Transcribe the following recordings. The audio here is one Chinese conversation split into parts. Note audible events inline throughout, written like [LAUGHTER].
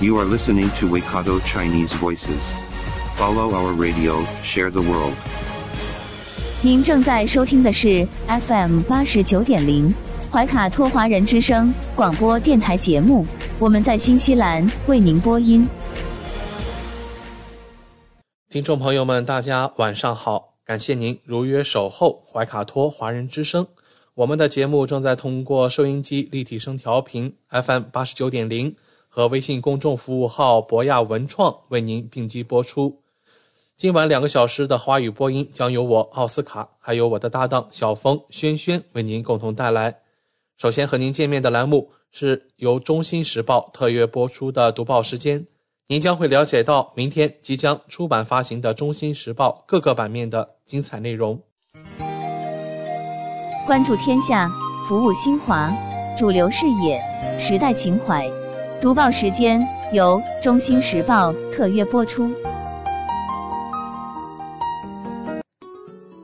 You are listening to Waikato Chinese Voices. Follow our radio, share the world. 您正在收听的是 FM 八十九点零怀卡托华人之声广播电台节目，我们在新西兰为您播音。听众朋友们，大家晚上好，感谢您如约守候怀卡托华人之声。我们的节目正在通过收音机立体声调频 FM 八十九点零和微信公众服务号博亚文创为您并机播出。今晚两个小时的华语播音将由我奥斯卡，还有我的搭档小峰、轩轩为您共同带来。首先和您见面的栏目是由中新时报特约播出的读报时间，您将会了解到明天即将出版发行的中新时报各个版面的精彩内容。关注天下，服务新华，主流视野，时代情怀。读报时间由中新时报特约播出。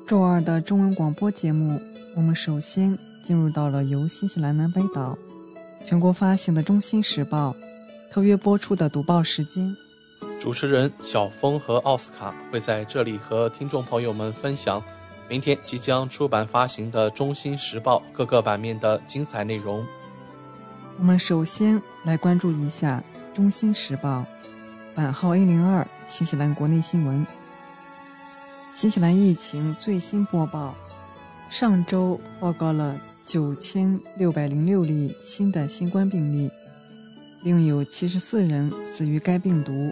周二的中文广播节目，我们首先进入到了由新西兰南北岛全国发行的《中新时报》特约播出的读报时间。主持人小峰和奥斯卡会在这里和听众朋友们分享明天即将出版发行的《中新时报》各个版面的精彩内容。我们首先来关注一下《中新时报》版号 A 零二新西兰国内新闻。新西兰疫情最新播报：上周报告了九千六百零六例新的新冠病例，另有七十四人死于该病毒，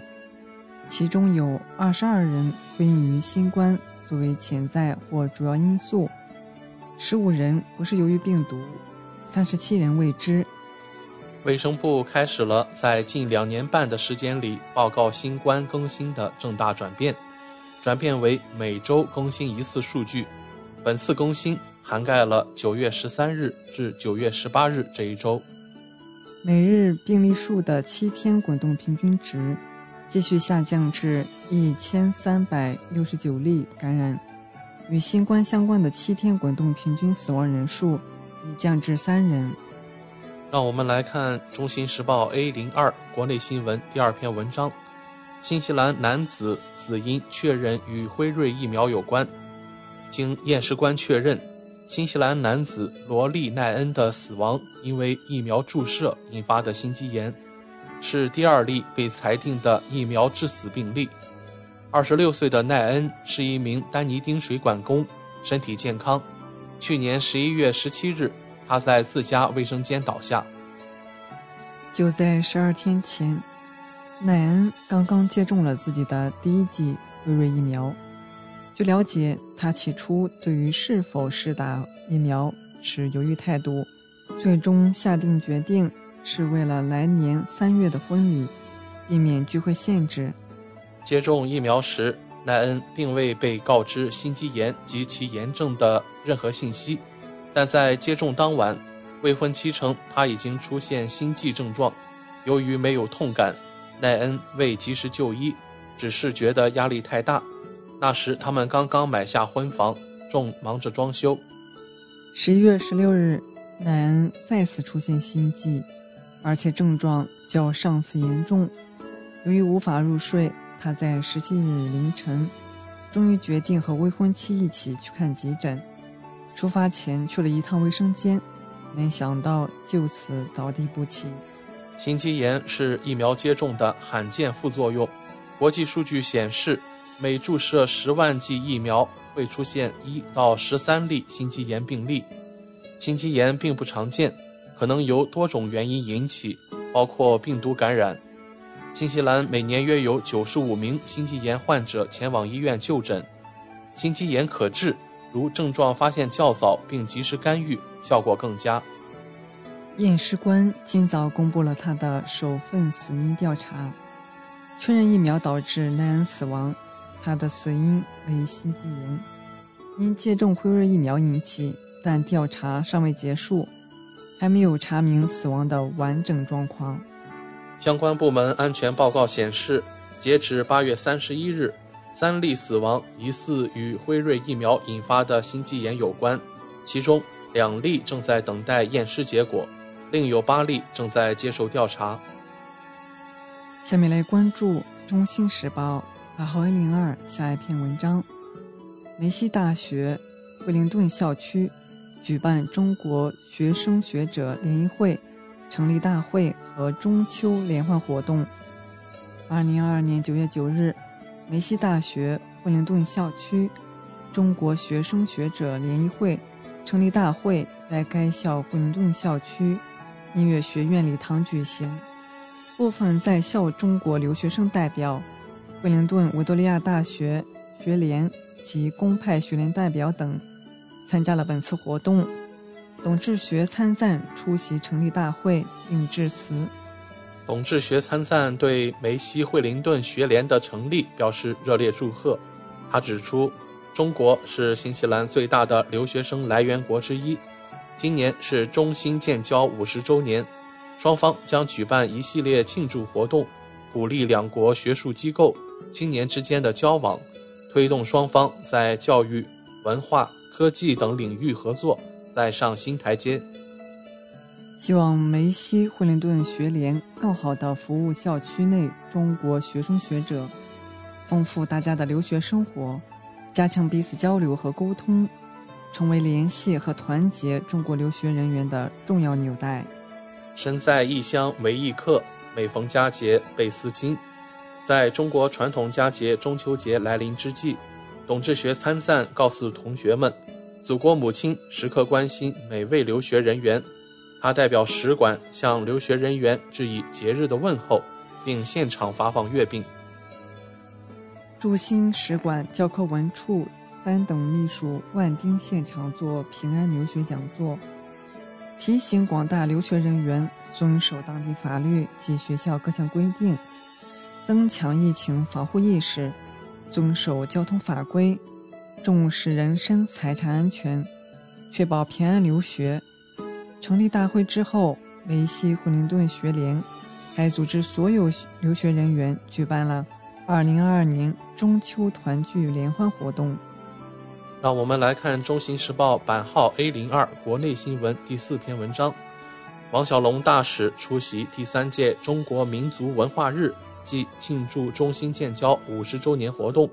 其中有二十二人归因于新冠作为潜在或主要因素，十五人不是由于病毒，三十七人未知。卫生部开始了在近两年半的时间里报告新冠更新的重大转变。转变为每周更新一次数据，本次更新涵盖了九月十三日至九月十八日这一周。每日病例数的七天滚动平均值继续下降至一千三百六十九例感染，与新冠相关的七天滚动平均死亡人数已降至三人。让我们来看《中新时报》A 零二国内新闻第二篇文章。新西兰男子死因确认与辉瑞疫苗有关。经验尸官确认，新西兰男子罗利奈恩的死亡因为疫苗注射引发的心肌炎，是第二例被裁定的疫苗致死病例。二十六岁的奈恩是一名丹尼丁水管工，身体健康。去年十一月十七日，他在自家卫生间倒下。就在十二天前。奈恩刚刚接种了自己的第一剂辉瑞疫苗。据了解，他起初对于是否施打疫苗持犹豫态度，最终下定决定是为了来年三月的婚礼，避免聚会限制。接种疫苗时，奈恩并未被告知心肌炎及其炎症的任何信息，但在接种当晚，未婚妻称他已经出现心悸症状，由于没有痛感。奈恩未及时就医，只是觉得压力太大。那时他们刚刚买下婚房，正忙着装修。十一月十六日，奈恩再次出现心悸，而且症状较上次严重。由于无法入睡，他在十七日凌晨，终于决定和未婚妻一起去看急诊。出发前去了一趟卫生间，没想到就此倒地不起。心肌炎是疫苗接种的罕见副作用。国际数据显示，每注射十万剂疫苗会出现一到十三例心肌炎病例。心肌炎并不常见，可能由多种原因引起，包括病毒感染。新西兰每年约有九十五名心肌炎患者前往医院就诊。心肌炎可治，如症状发现较早并及时干预，效果更佳。验尸官今早公布了他的首份死因调查。确认疫苗导致奈恩死亡，他的死因为心肌炎，因接种辉瑞疫苗引起，但调查尚未结束，还没有查明死亡的完整状况。相关部门安全报告显示，截止八月三十一日，三例死亡疑似与辉瑞疫苗引发的心肌炎有关，其中两例正在等待验尸结果，另有八例正在接受调查。下面来关注《中新时报》八号一零二下一篇文章：梅西大学惠灵顿校区举办中国学生学者联谊会成立大会和中秋联欢活动。二零二二年九月九日，梅西大学惠灵顿校区中国学生学者联谊会成立大会在该校惠灵顿校区音乐学院礼堂举行。部分在校中国留学生代表、惠灵顿维多利亚大学学联及公派学联代表等参加了本次活动。董志学参赞出席成立大会并致辞。董志学参赞对梅西惠灵顿学联的成立表示热烈祝贺。他指出，中国是新西兰最大的留学生来源国之一，今年是中新建交五十周年。双方将举办一系列庆祝活动，鼓励两国学术机构、青年之间的交往，推动双方在教育、文化、科技等领域合作再上新台阶。希望梅西惠灵顿学联更好地服务校区内中国学生学者，丰富大家的留学生活，加强彼此交流和沟通，成为联系和团结中国留学人员的重要纽带。身在异乡为异客，每逢佳节倍思亲。在中国传统佳节中秋节来临之际，董志学参赞告诉同学们，祖国母亲时刻关心每位留学人员。他代表使馆向留学人员致以节日的问候，并现场发放月饼。驻新使馆教科文处三等秘书万丁现场做平安留学讲座。提醒广大留学人员遵守当地法律及学校各项规定，增强疫情防护意识，遵守交通法规，重视人身财产安全，确保平安留学。成立大会之后，梅西惠灵顿学联还组织所有留学人员举办了2022年中秋团聚联欢活动。让我们来看《中新时报》版号 A 零二国内新闻第四篇文章：王小龙大使出席第三届中国民族文化日暨庆祝中新建交五十周年活动。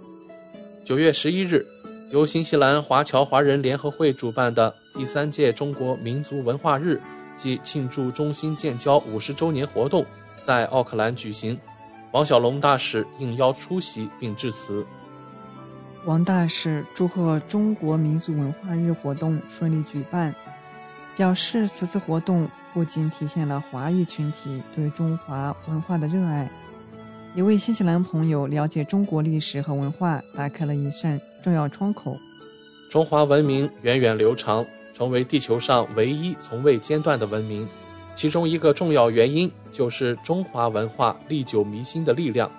九月十一日，由新西兰华侨华人联合会主办的第三届中国民族文化日暨庆祝中新建交五十周年活动在奥克兰举行。王小龙大使应邀出席并致辞。王大使祝贺中国民族文化日活动顺利举办，表示此次活动不仅体现了华裔群体对中华文化的热爱，也为新西兰朋友了解中国历史和文化打开了一扇重要窗口。中华文明源远流长，成为地球上唯一从未间断的文明，其中一个重要原因就是中华文化历久弥新的力量。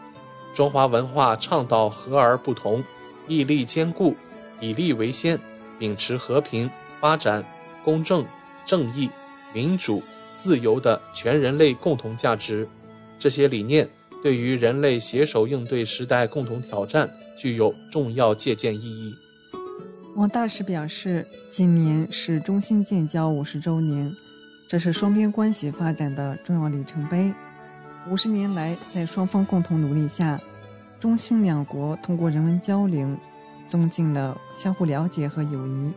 中华文化倡导和而不同。屹立坚固，以利为先，秉持和平、发展、公正、正义、民主、自由的全人类共同价值。这些理念对于人类携手应对时代共同挑战具有重要借鉴意义。王大使表示，今年是中新建交五十周年，这是双边关系发展的重要里程碑。五十年来，在双方共同努力下。中新两国通过人文交流，增进了相互了解和友谊。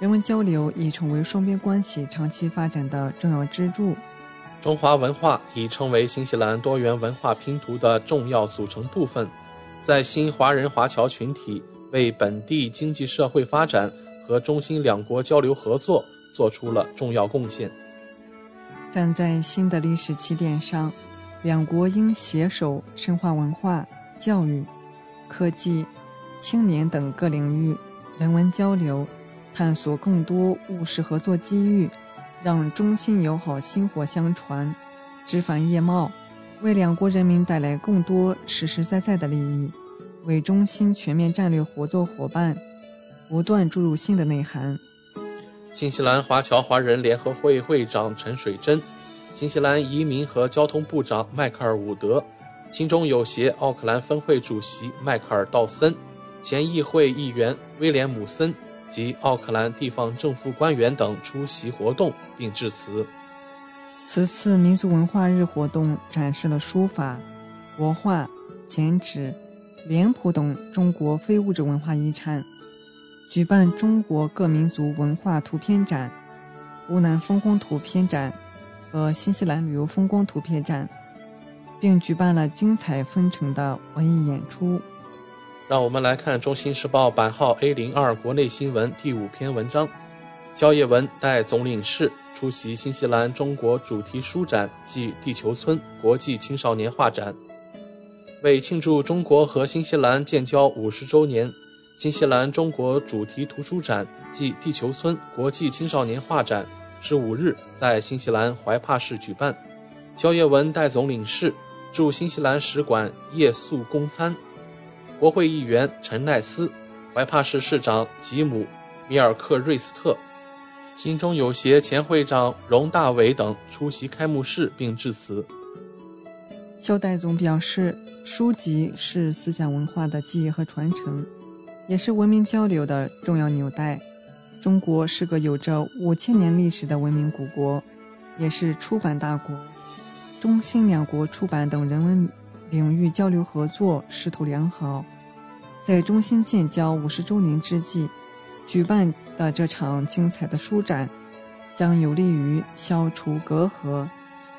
人文交流已成为双边关系长期发展的重要支柱。中华文化已成为新西兰多元文化拼图的重要组成部分，在新华人华侨群体为本地经济社会发展和中新两国交流合作做出了重要贡献。站在新的历史起点上，两国应携手深化文化。教育、科技、青年等各领域人文交流，探索更多务实合作机遇，让中新友好薪火相传，枝繁叶茂，为两国人民带来更多实实在在的利益，为中新全面战略合作伙伴不断注入新的内涵。新西兰华侨华人联合会会长陈水珍，新西兰移民和交通部长迈克尔·伍德，新中友协奥克兰分会主席迈克尔·道森，前议会议员威廉姆森及奥克兰地方政府官员等出席活动并致辞。此次民族文化日活动展示了书法、国画、剪纸、脸谱等中国非物质文化遗产，举办中国各民族文化图片展、湖南风光图片展和新西兰旅游风光图片展，并举办了精彩纷呈的文艺演出。让我们来看《中新时报》版号 A 零二国内新闻第五篇文章。焦叶文代总领事出席新西兰中国主题书展暨地球村国际青少年画展。为庆祝中国和新西兰建交五十周年，新西兰中国主题图书展暨地球村国际青少年画展十五日在新西兰怀帕市举办。焦叶文代总领事驻新西兰使馆夜宿公餐，国会议员陈奈斯、怀帕市市长吉姆·米尔克瑞斯特。新中友协前会长荣大伟等出席开幕式并致辞。肖代总表示，书籍是思想文化的记忆和传承，也是文明交流的重要纽带。中国是个有着五千年历史的文明古国，也是出版大国。中新两国出版等人文领域交流合作势头良好。在中新建交五十周年之际。举办的这场精彩的书展，将有利于消除隔阂，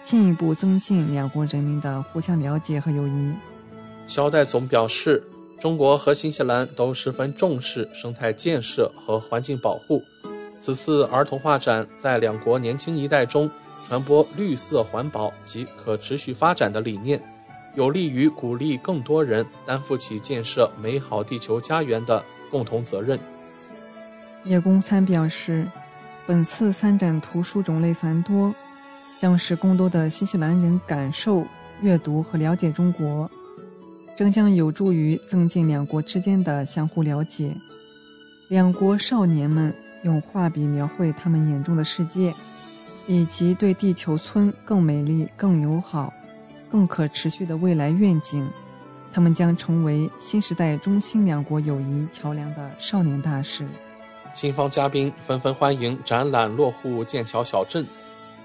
进一步增进两国人民的互相了解和友谊。肖代总表示，中国和新西兰都十分重视生态建设和环境保护。此次儿童画展在两国年轻一代中传播绿色环保及可持续发展的理念，有利于鼓励更多人担负起建设美好地球家园的共同责任。叶公参表示，本次参展图书种类繁多，将使更多的新西兰人感受、阅读和了解中国，这将有助于增进两国之间的相互了解。两国少年们用画笔描绘他们眼中的世界，以及对地球村更美丽、更友好、更可持续的未来愿景，他们将成为新时代中新两国友谊桥梁的少年大使。新方嘉宾纷纷欢迎展览落户剑桥小镇，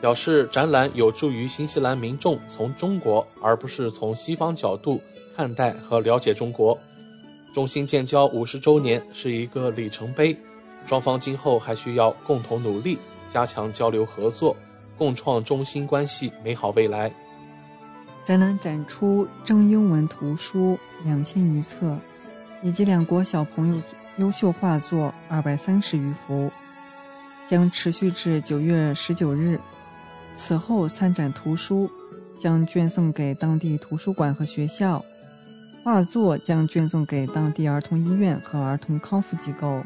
表示展览有助于新西兰民众从中国而不是从西方角度看待和了解中国。中新建交五十周年是一个里程碑，双方今后还需要共同努力，加强交流合作，共创中新关系美好未来。展览展出中英文图书两千余册，以及两国小朋友。优秀画作二百三十余幅，将持续至九月十九日。此后，参展图书将捐送给当地图书馆和学校，画作将捐赠给当地儿童医院和儿童康复机构。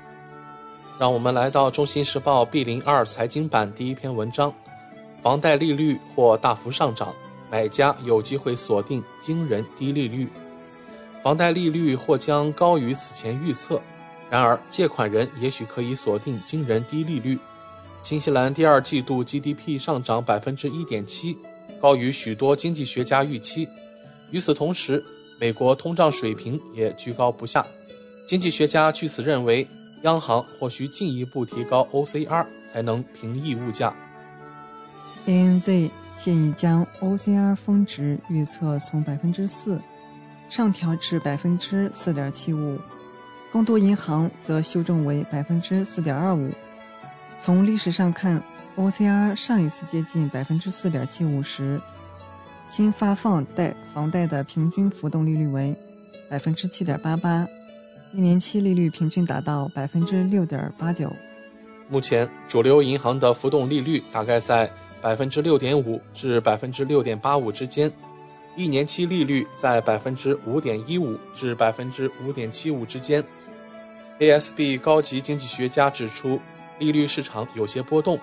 让我们来到《中新时报》B 零二财经版第一篇文章：房贷利率或大幅上涨，买家有机会锁定惊人低利率。房贷利率或将高于此前预测。然而，借款人也许可以锁定惊人低利率。新西兰第二季度 GDP 上涨百分之一点七，高于许多经济学家预期。与此同时，美国通胀水平也居高不下。经济学家据此认为，央行或需进一步提高 OCR 才能平抑物价。ANZ 现已将 OCR 峰值预测从百分之四上调至百分之四点七五。更多银行则修正为百分之四点二五。从历史上看，OCR 上一次接近百分之四点七五时，新发放贷房贷的平均浮动利率为百分之七点八八，一年期利率平均达到百分之六点八九。目前，主流银行的浮动利率大概在百分之六点五至百分之六点八五之间。一年期利率在百分之五点一五至百分之五点七五之间。ASB 高级经济学家指出，利率市场有些波动。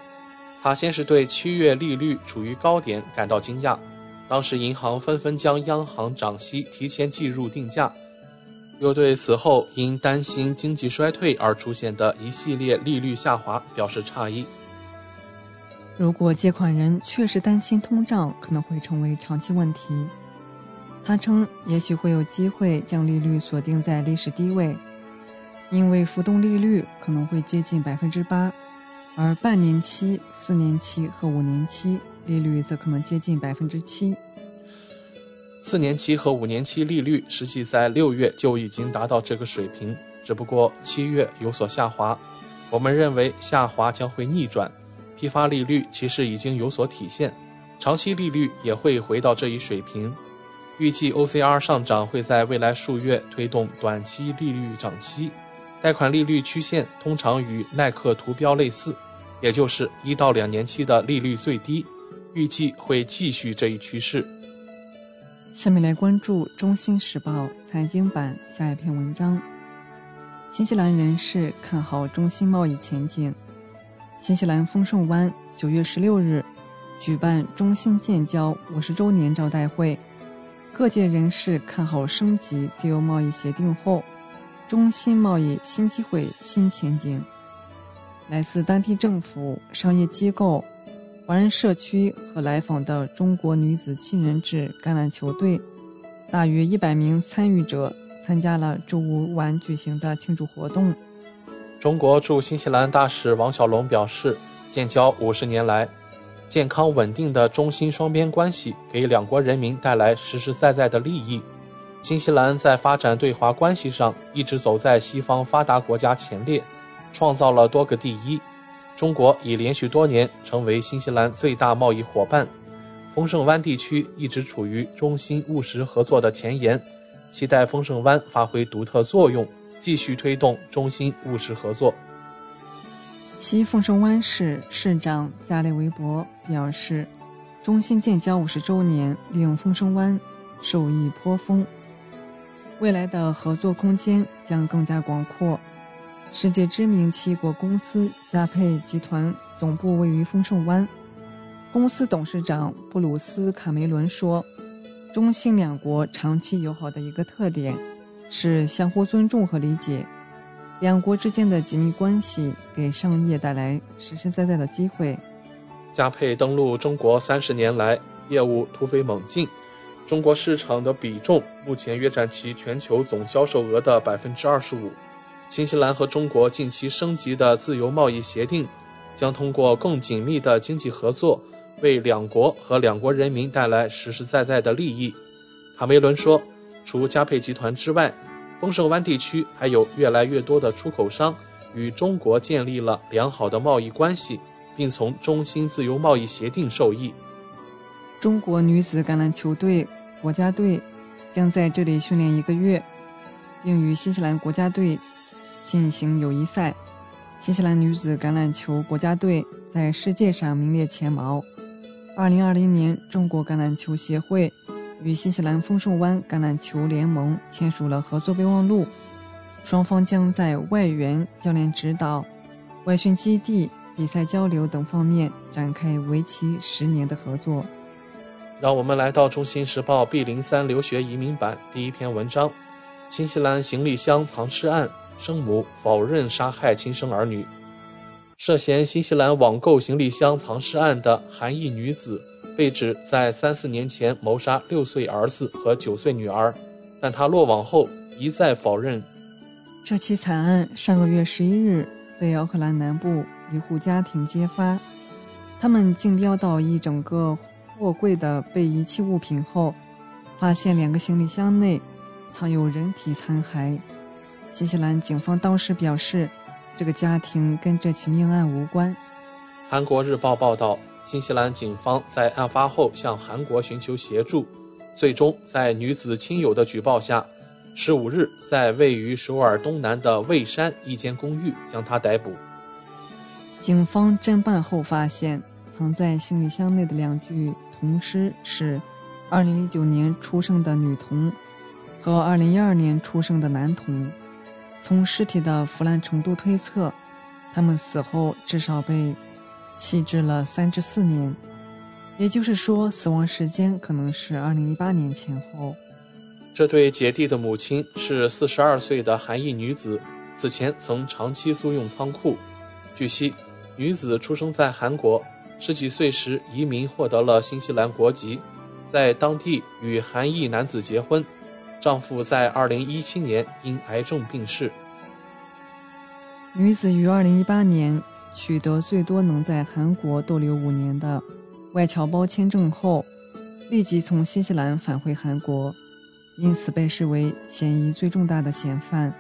他先是对七月利率处于高点感到惊讶，当时银行纷纷将央行涨息提前计入定价，又对此后因担心经济衰退而出现的一系列利率下滑表示诧异。如果借款人确实担心通胀可能会成为长期问题，他称也许会有机会将利率锁定在历史低位，因为浮动利率可能会接近百分之八，而半年期、四年期和五年期利率则可能接近百分之七。四年期和五年期利率实际在六月就已经达到这个水平，只不过七月有所下滑。我们认为下滑将会逆转。批发利率其实已经有所体现，长期利率也会回到这一水平。预计 OCR 上涨会在未来数月推动短期利率涨息，贷款利率曲线通常与耐克图标类似，也就是一到两年期的利率最低，预计会继续这一趋势。下面来关注《中新时报》财经版下一篇文章：新西兰人士看好中新贸易前景。新西兰丰盛湾九月十六日举办中新建交五十周年招待会，各界人士看好升级自由贸易协定后，中新贸易新机会新前景。来自当地政府、商业机构、华人社区和来访的中国女子七人制橄榄球队，大约一百名参与者参加了周五晚举行的庆祝活动。中国驻新西兰大使王小龙表示，建交五十年来，健康稳定的中新双边关系给两国人民带来实实在在的利益。新西兰在发展对华关系上一直走在西方发达国家前列，创造了多个第一。中国已连续多年成为新西兰最大贸易伙伴。丰盛湾地区一直处于中新务实合作的前沿，期待丰盛湾发挥独特作用。继续推动中新务实合作。西丰盛湾市市长加列维博表示，中新建交五十周年令丰盛湾受益颇丰，未来的合作空间将更加广阔。世界知名七国公司佳沛集团总部位于丰盛湾，公司董事长布鲁斯卡梅伦说：“中新两国长期友好的一个特点。”是相互尊重和理解，两国之间的紧密关系给商业带来实实在在的机会。佳沛登陆中国三十年来，业务突飞猛进，中国市场的比重目前约占其全球总销售额的百分之二十五。新西兰和中国近期升级的自由贸易协定，将通过更紧密的经济合作，为两国和两国人民带来实实在在的利益。卡梅伦说。除佳佩集团之外，丰盛湾地区还有越来越多的出口商与中国建立了良好的贸易关系，并从中新自由贸易协定受益。中国女子橄榄球队国家队将在这里训练一个月，并与新西兰国家队进行友谊赛。新西兰女子橄榄球国家队在世界上名列前茅。二零二零年，中国橄榄球协会。与新西兰丰盛湾橄榄球联盟签署了合作备忘录，双方将在外援、教练指导、外训基地、比赛交流等方面展开为期十年的合作。让我们来到《中新时报》B 零三留学移民版第一篇文章：新西兰行李箱藏尸案，生母否认杀害亲生儿女。涉嫌新西兰网购行李箱藏尸案的韩裔女子。被指在三四年前谋杀六岁儿子和九岁女儿，但她落网后一再否认。这起惨案上个月十一日被奥克兰南部一户家庭揭发，他们竞标到一整个货柜的被遗弃物品后，发现两个行李箱内藏有人体残骸。新西兰警方当时表示，这个家庭跟这起命案无关。韩国日报报道。新西兰警方在案发后向韩国寻求协助，最终在女子亲友的举报下，十五日在位于首尔东南的蔚山一间公寓将她逮捕。警方侦办后发现，藏在行李箱内的两具童尸是2019年出生的女童和2012年出生的男童。从尸体的腐烂程度推测，他们死后至少被。弃置了三至四年。也就是说，死亡时间可能是二零一八年前后。这对姐弟的母亲是四十二岁的韩裔女子，此前曾长期租用仓库。据悉，女子出生在韩国，十几岁时移民获得了新西兰国籍，在当地与韩裔男子结婚，丈夫在二零一七年因癌症病逝。女子于二零一八年取得最多能在韩国逗留五年的外侨胞签证后，立即从新西兰返回韩国，因此被视为嫌疑最重大的嫌犯。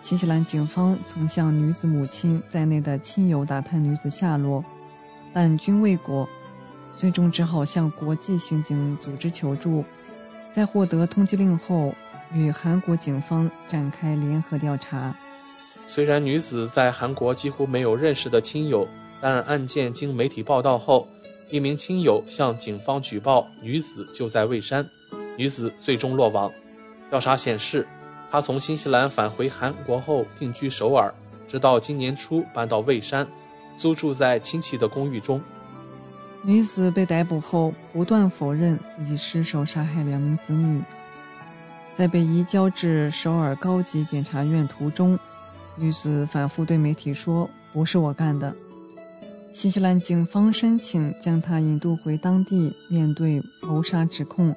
新西兰警方曾向女子母亲在内的亲友打探女子下落，但均未果，最终只好向国际刑警组织求助。在获得通缉令后，与韩国警方展开联合调查。虽然女子在韩国几乎没有认识的亲友，但案件经媒体报道后，一名亲友向警方举报女子就在蔚山，女子最终落网。调查显示，她从新西兰返回韩国后定居首尔，直到今年初搬到蔚山，租住在亲戚的公寓中。女子被逮捕后，不断否认自己失手杀害两名子女。在被移交至首尔高级检察院途中。女子反复对媒体说：“不是我干的。”新西兰警方申请将她引渡回当地面对谋杀指控，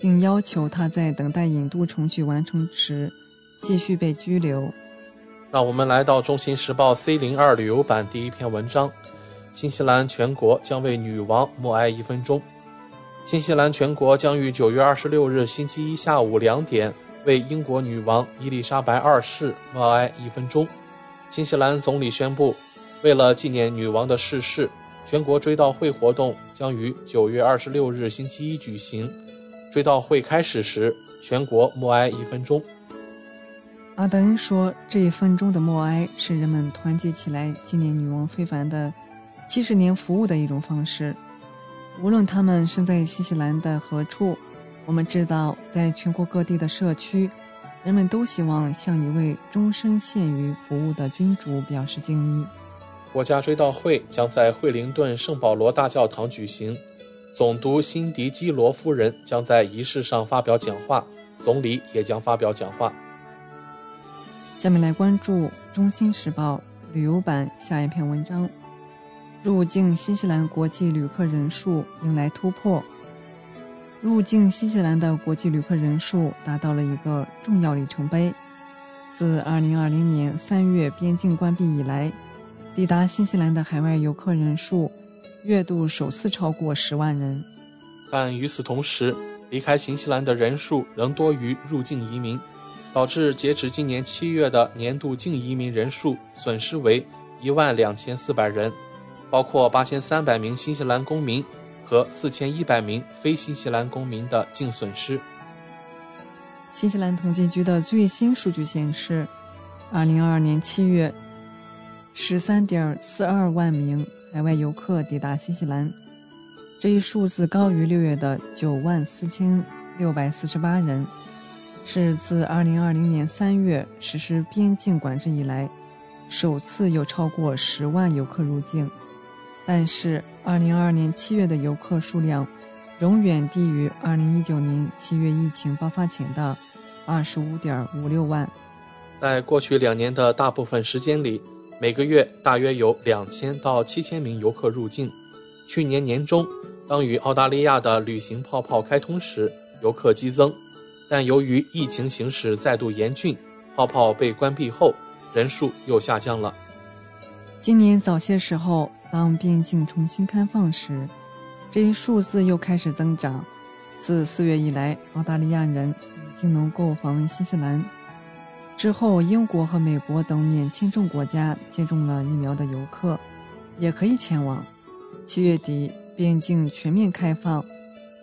并要求她在等待引渡程序完成时继续被拘留。让我们来到《中新时报》C 零二旅游版第一篇文章：新西兰全国将为女王默哀一分钟。新西兰全国将于九月二十六日星期一下午两点。为英国女王伊丽莎白二世默哀一分钟。新西兰总理宣布，为了纪念女王的逝世，全国追悼会活动将于九月二十六日星期一举行。追悼会开始时，全国默哀一分钟。阿德恩说：“这一分钟的默哀是人们团结起来纪念女王非凡的七十年服务的一种方式。无论他们身在新西兰的何处。”我们知道，在全国各地的社区，人们都希望向一位终身献于服务的君主表示敬意。国家追悼会将在惠灵顿圣保罗大教堂举行，总督辛迪基罗夫人将在仪式上发表讲话，总理也将发表讲话。下面来关注《中新时报》旅游版下一篇文章：入境新西兰国际旅客人数迎来突破。入境新西兰的国际旅客人数达到了一个重要里程碑。自2020年3月边境关闭以来，抵达新西兰的海外游客人数月度首次超过10万人。但与此同时，离开新西兰的人数仍多于入境移民，导致截止今年七月的年度净移民人数损失为一万两千四百人，包括八千三百名新西兰公民。和四千一百名非新西兰公民的净损失。新西兰统计局的最新数据显示，二零二二年七月，十三点四二万名海外游客抵达新西兰，这一数字高于六月的九万四千六百四十八人，是自二零二零年三月实施边境管制以来，首次有超过十万游客入境。但是，二零二二年七月的游客数量仍远低于二零一九年七月疫情爆发前的二十五点五六万。在过去两年的大部分时间里，每个月大约有两千到七千名游客入境。去年年中，当与澳大利亚的旅行泡泡开通时，游客激增，但由于疫情形势再度严峻，泡泡被关闭后，人数又下降了。今年早些时候。当边境重新开放时，这一数字又开始增长。自四月以来，澳大利亚人已经能够访问新西兰。之后，英国和美国等免签证国家接种了疫苗的游客也可以前往。七月底，边境全面开放，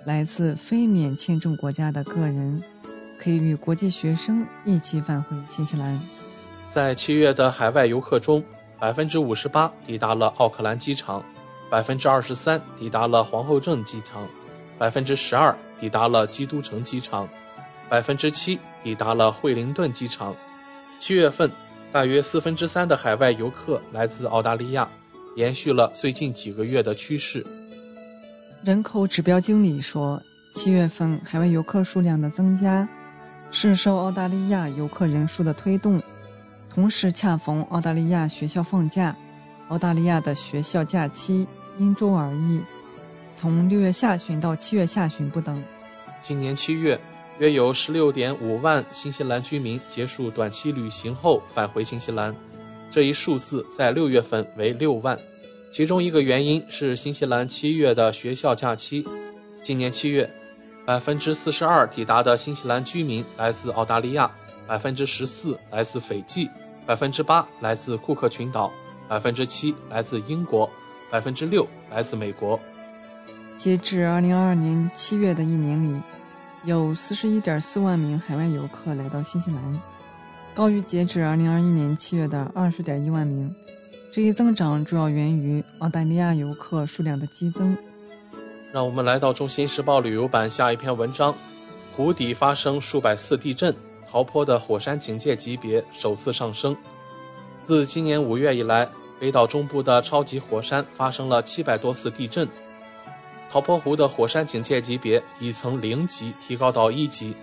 来自非免签证国家的个人可以与国际学生一起返回新西兰。在七月的海外游客中，百分之五十八抵达了奥克兰机场，百分之二十三抵达了皇后镇机场，百分之十二抵达了基督城机场，百分之七抵达了惠灵顿机场。七月份，大约四分之三的海外游客来自澳大利亚，延续了最近几个月的趋势。人口指标经理说，七月份海外游客数量的增加是受澳大利亚游客人数的推动，同时恰逢澳大利亚学校放假。澳大利亚的学校假期因州而异，从六月下旬到七月下旬不等。今年七月，约有十六点五万新西兰居民结束短期旅行后返回新西兰，这一数字在六月份为六万。其中一个原因是新西兰七月的学校假期。今年七月，百分之四十二抵达的新西兰居民来自澳大利亚，百分之十四来自斐济，百分之八来自库克群岛。百分之七来自英国，百分之六来自美国。截至二零二二年七月的一年里，有四十一点四万名海外游客来到新西兰，高于截至二零二一年七月的二十点一万名。这一增长主要源于澳大利亚游客数量的激增。让我们来到《中新时报》旅游版下一篇文章：湖底发生数百次地震，陶坡的火山警戒级别首次上升。自今年五月以来，北岛中部的超级火山发生了七百多次地震。陶坡湖的火山警戒级别已从零级提高到一级，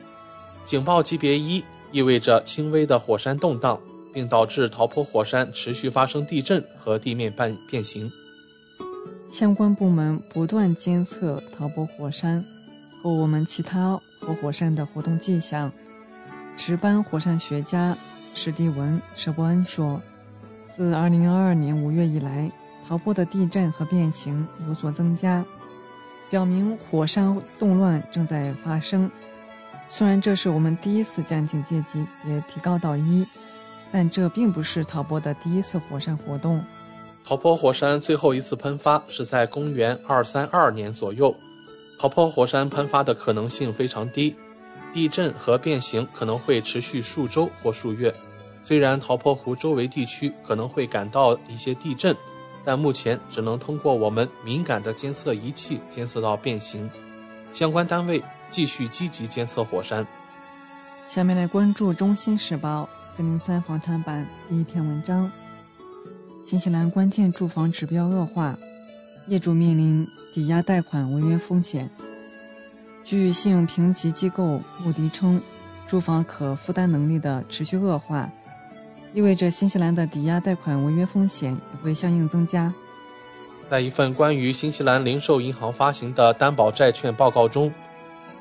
警报级别一意味着轻微的火山动荡，并导致陶坡火山持续发生地震和地面变变形。相关部门不断监测陶坡火山和我们其他活火山的活动迹象。值班火山学家史蒂文·舍伯恩说。自2022年5月以来，陶波的地震和变形有所增加，表明火山动乱正在发生。虽然这是我们第一次将警戒级别提高到一，但这并不是陶波的第一次火山活动。陶坡火山最后一次喷发是在公元232年左右。陶坡火山喷发的可能性非常低，地震和变形可能会持续数周或数月。虽然陶坡湖周围地区可能会感到一些地震，但目前只能通过我们敏感的监测仪器监测到变形。相关单位继续积极监测火山。下面来关注《中新时报》四零三房产版第一篇文章：新西兰关键住房指标恶化，业主面临抵押贷款违约风险。据信用评级机构穆迪称，住房可负担能力的持续恶化。意味着新西兰的抵押贷款违约风险也会相应增加。在一份关于新西兰零售银行发行的担保债券报告中，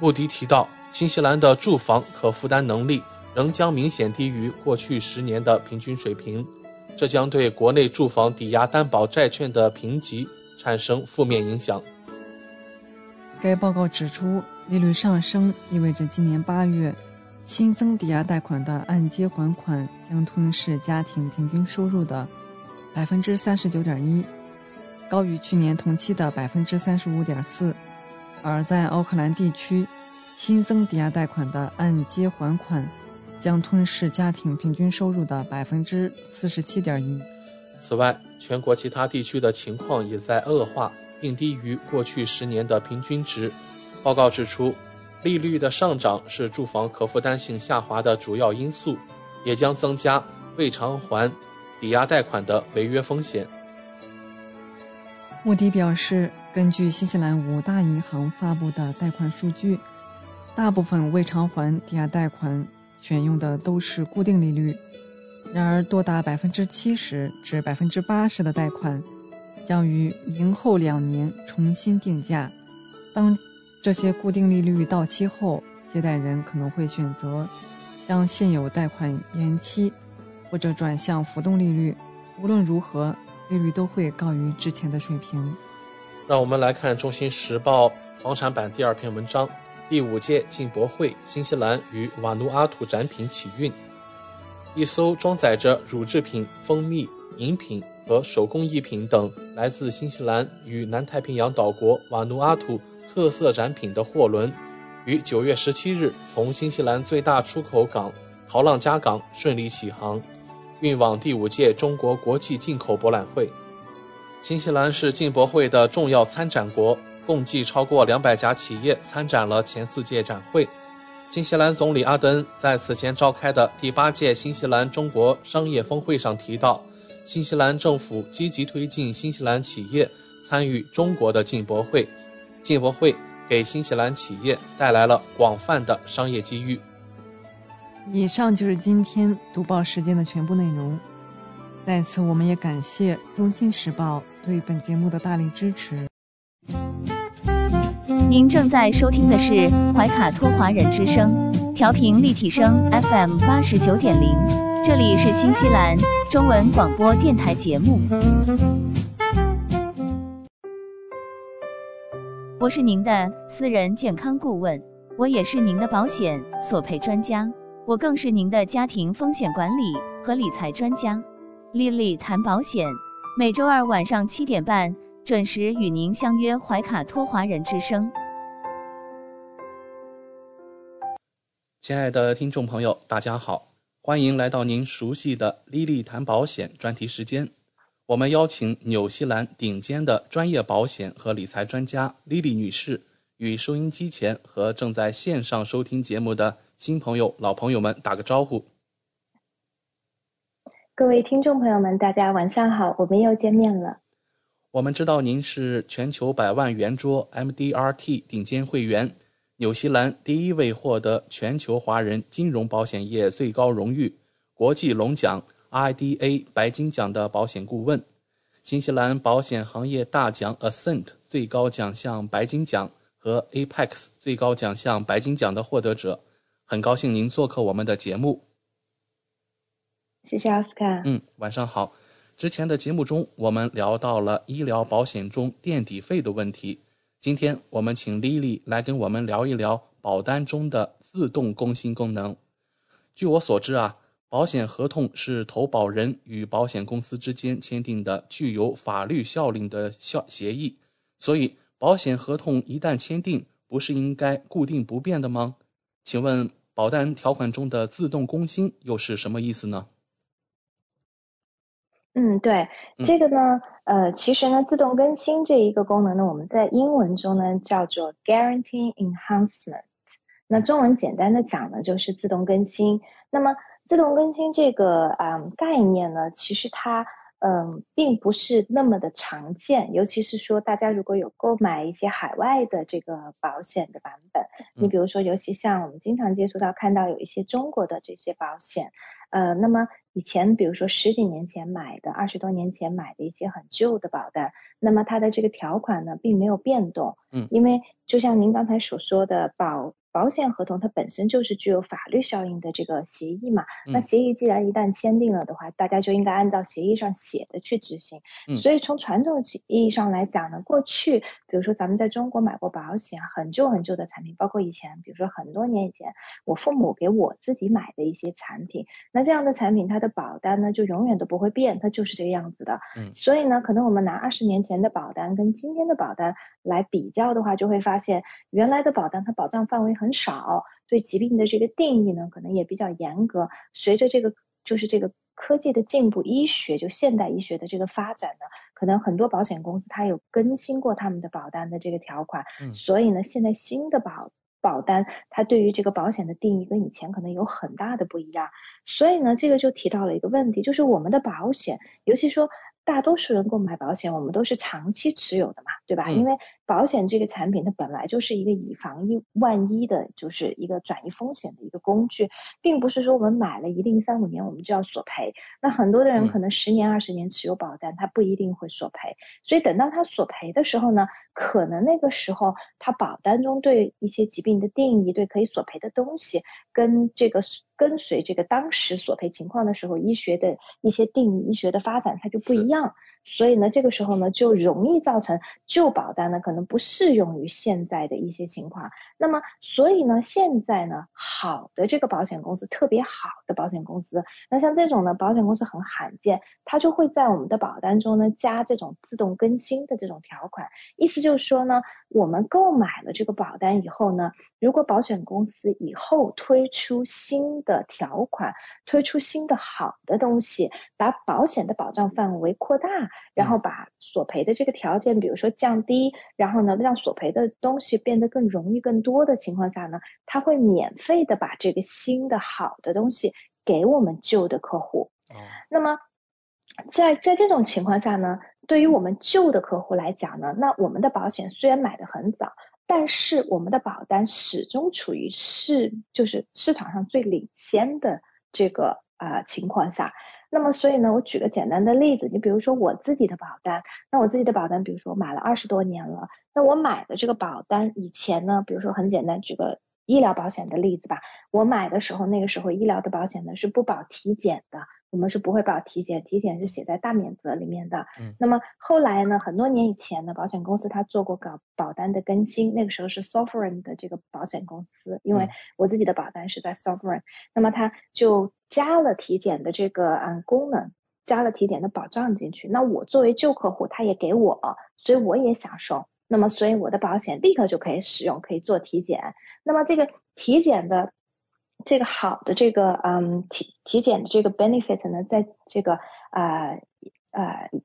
穆迪提到，新西兰的住房可负担能力仍将明显低于过去十年的平均水平，这将对国内住房抵押担保债券的评级产生负面影响。该报告指出，利率上升意味着今年八月。新增抵押贷款的按揭还款将吞噬家庭平均收入的百分之三十九点一，高于去年同期的百分之三十五点四。而在奥克兰地区，新增抵押贷款的按揭还款将吞噬家庭平均收入的百分之四十七点一。此外，全国其他地区的情况也在恶化，并低于过去十年的平均值。报告指出。利率的上涨是住房可负担性下滑的主要因素，也将增加未偿还抵押贷款的违约风险。穆迪表示，根据新西兰五大银行发布的贷款数据，大部分未偿还抵押贷款选用的都是固定利率。然而，多达百分之七十至百分之八十的贷款将于明后两年重新定价。当这些固定利率到期后，借贷人可能会选择将现有贷款延期，或者转向浮动利率。无论如何，利率都会高于之前的水平。让我们来看《中新时报》房产版第二篇文章：第五届进博会新西兰与瓦努阿图展品启运。一艘装载着乳制品、蜂蜜、饮品和手工艺品等来自新西兰与南太平洋岛国瓦努阿图。特色展品的货轮于九月十七日从新西兰最大出口港陶浪加港顺利起航，运往第五届中国国际进口博览会。新西兰是进博会的重要参展国，共计超过两百家企业参展了前四届展会。新西兰总理阿德恩在此前召开的第八届新西兰中国商业峰会上提到，新西兰政府积极推进新西兰企业参与中国的进博会。进博会给新西兰企业带来了广泛的商业机遇。以上就是今天读报时间的全部内容。在此，我们也感谢《中新时报》对本节目的大力支持。您正在收听的是怀卡托华人之声，调频立体声 FM 八十九点零，这里是新西兰中文广播电台节目。我是您的私人健康顾问，我也是您的保险索赔专家，我更是您的家庭风险管理和理财专家。丽丽谈保险，每周二晚上七点半准时与您相约怀卡托华人之声。亲爱的听众朋友，大家好，欢迎来到您熟悉的丽丽谈保险专题时间。我们邀请纽西兰顶尖的专业保险和理财专家莉莉女士，与收音机前和正在线上收听节目的新朋友、老朋友们打个招呼。各位听众朋友们，大家晚上好，我们又见面了。我们知道您是全球百万圆桌 MDRT 顶尖会员，纽西兰第一位获得全球华人金融保险业最高荣誉国际龙奖 IDA 白金奖的保险顾问，新西兰保险行业大奖 Ascent 最高奖项白金奖和 Apex 最高奖项白金奖的获得者。很高兴您做客我们的节目。谢谢奥斯卡。嗯，晚上好。之前的节目中，我们聊到了医疗保险中垫底费的问题。今天我们请 Lily 来跟我们聊一聊保单中的自动更新功能。据我所知啊，保险合同是投保人与保险公司之间签订的具有法律效力的效协议，所以保险合同一旦签订，不是应该固定不变的吗？请问保单条款中的自动更新又是什么意思呢？嗯，对，这个呢，呃，其实呢，自动更新这一个功能呢，我们在英文中呢叫做 Guarantee Enhancement，那中文简单的讲呢就是自动更新。那么自动更新这个啊概念呢，其实它嗯并不是那么的常见，尤其是说大家如果有购买一些海外的这个保险的版本，你比如说，尤其像我们经常接触到看到有一些中国的这些保险。呃，那么以前比如说十几年前买的，二十多年前买的一些很旧的保单，那么它的这个条款呢并没有变动，嗯，因为就像您刚才所说的保。保险合同它本身就是具有法律效应的这个协议嘛，那协议既然一旦签订了的话，大家就应该按照协议上写的去执行。所以从传统意义上来讲呢，过去比如说咱们在中国买过保险，很旧很旧的产品，包括以前比如说很多年以前我父母给我自己买的一些产品，那这样的产品它的保单呢就永远都不会变，它就是这个样子的。嗯，所以呢，可能我们拿二十年前的保单跟今天的保单来比较的话，就会发现原来的保单它保障范围很。少对疾病的这个定义呢，可能也比较严格。随着这个就是这个科技的进步，医学就现代医学的这个发展呢，可能很多保险公司它有更新过他们的保单的这个条款。嗯，所以呢，现在新的保保单它对于这个保险的定义跟以前可能有很大的不一样。所以呢，这个就提到了一个问题，就是我们的保险，尤其说。大多数人购买保险，我们都是长期持有的嘛，对吧？因为保险这个产品，它本来就是一个以防一万一的，就是一个转移风险的一个工具，并不是说我们买了一定三五年我们就要索赔。那很多的人可能十年二十年持有保单，他不一定会索赔。所以等到他索赔的时候呢，可能那个时候他保单中对一些疾病的定义，对可以索赔的东西，跟这个。跟随这个当时索赔情况的时候，医学的一些定义、医学的发展，它就不一样。所以呢，这个时候呢，就容易造成旧保单呢可能不适用于现在的一些情况。那么，所以呢，现在呢，好的这个保险公司，特别好的保险公司，那像这种呢，保险公司很罕见，它就会在我们的保单中呢加这种自动更新的这种条款。意思就是说呢，我们购买了这个保单以后呢，如果保险公司以后推出新的条款，推出新的好的东西，把保险的保障范围扩大。然后把索赔的这个条件，比如说降低，然后呢，让索赔的东西变得更容易、更多的情况下呢，他会免费的把这个新的好的东西给我们旧的客户。那么，在在这种情况下呢，对于我们旧的客户来讲呢，那我们的保险虽然买的很早，但是我们的保单始终处于市就是市场上最领先的这个啊情况下。那么，所以呢，我举个简单的例子，你比如说我自己的保单，那我自己的保单，比如说我买了二十多年了，那我买的这个保单以前呢，比如说很简单，举个医疗保险的例子吧，我买的时候，那个时候医疗的保险呢是不保体检的。我们是不会保体检，体检是写在大免责里面的。嗯，那么后来呢？很多年以前呢，保险公司它做过搞保单的更新，那个时候是 Sovereign 的这个保险公司，因为我自己的保单是在 Sovereign，那么它就加了体检的这个嗯功能，加了体检的保障进去。那我作为旧客户，他也给我，所以我也享受。那么所以我的保险立刻就可以使用，可以做体检。那么这个体检的。这个好的这个嗯体体检的这个 benefit 呢，在这个啊。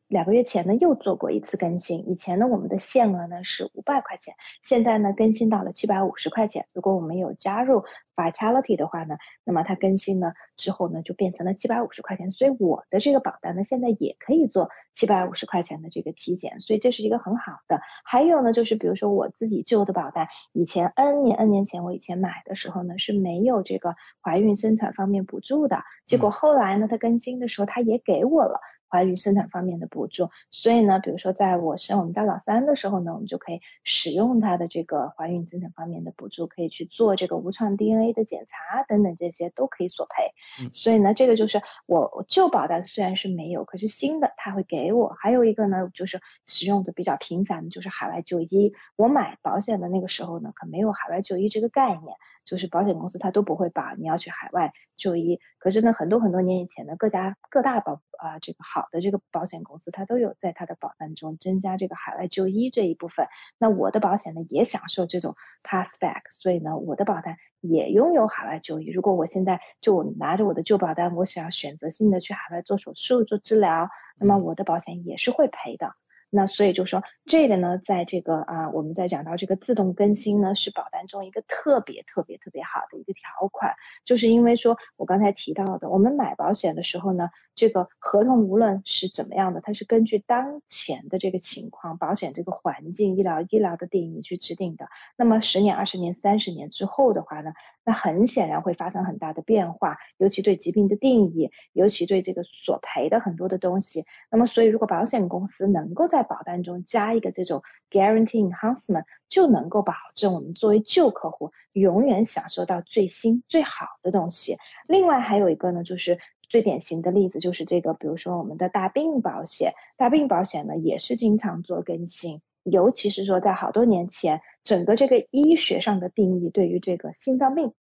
两个月前呢又做过一次更新。以前呢我们的限额呢是五百块钱，现在呢更新到了七百五十块钱。如果我们有加入 Vitality 的话呢，那么它更新呢之后呢就变成了七百五十块钱。所以我的这个保单呢现在也可以做七百五十块钱的这个体检，所以这是一个很好的。还有呢就是比如说我自己旧的保单，以前 N 年 N 年前我以前买的时候呢是没有这个怀孕生产方面补助的，结果后来呢它更新的时候它也给我了。怀孕生产方面的补助，所以呢，比如说在我生我们家老三的时候呢，我们就可以使用它的这个怀孕生产方面的补助，可以去做这个无创 DNA 的检查等等，这些都可以索赔。所以呢，这个就是我旧保单虽然是没有，可是新的他会给我。还有一个呢，就是使用的比较频繁的就是海外就医。我买保险的那个时候呢，可没有海外就医这个概念。就是保险公司它都不会把，你要去海外就医。可是呢，很多很多年以前呢，各家各大保啊这个好的这个保险公司，它都有在它的保单中增加这个海外就医这一部分。那我的保险呢也享受这种 pass back，所以呢，我的保单也拥有海外就医。如果我现在就拿着我的旧保单，我想要选择性的去海外做手术做治疗，那么我的保险也是会赔的。那所以就说这个呢，在这个啊，我们在讲到这个自动更新呢，是保单中一个特别特别特别好的一个条款，就是因为说我刚才提到的，我们买保险的时候呢，这个合同无论是怎么样的，它是根据当前的这个情况、保险这个环境、医疗医疗的定义去制定的。那么十年、二十年、三十年之后的话呢？那很显然会发生很大的变化，尤其对疾病的定义，尤其对这个索赔的很多的东西。那么，所以如果保险公司能够在保单中加一个这种 guarantee enhancement，就能够保证我们作为旧客户永远享受到最新最好的东西。另外还有一个呢，就是最典型的例子就是这个，比如说我们的大病保险，大病保险呢也是经常做更新。尤其是说，在好多年前，整个这个医学上的定义对于这个心脏病，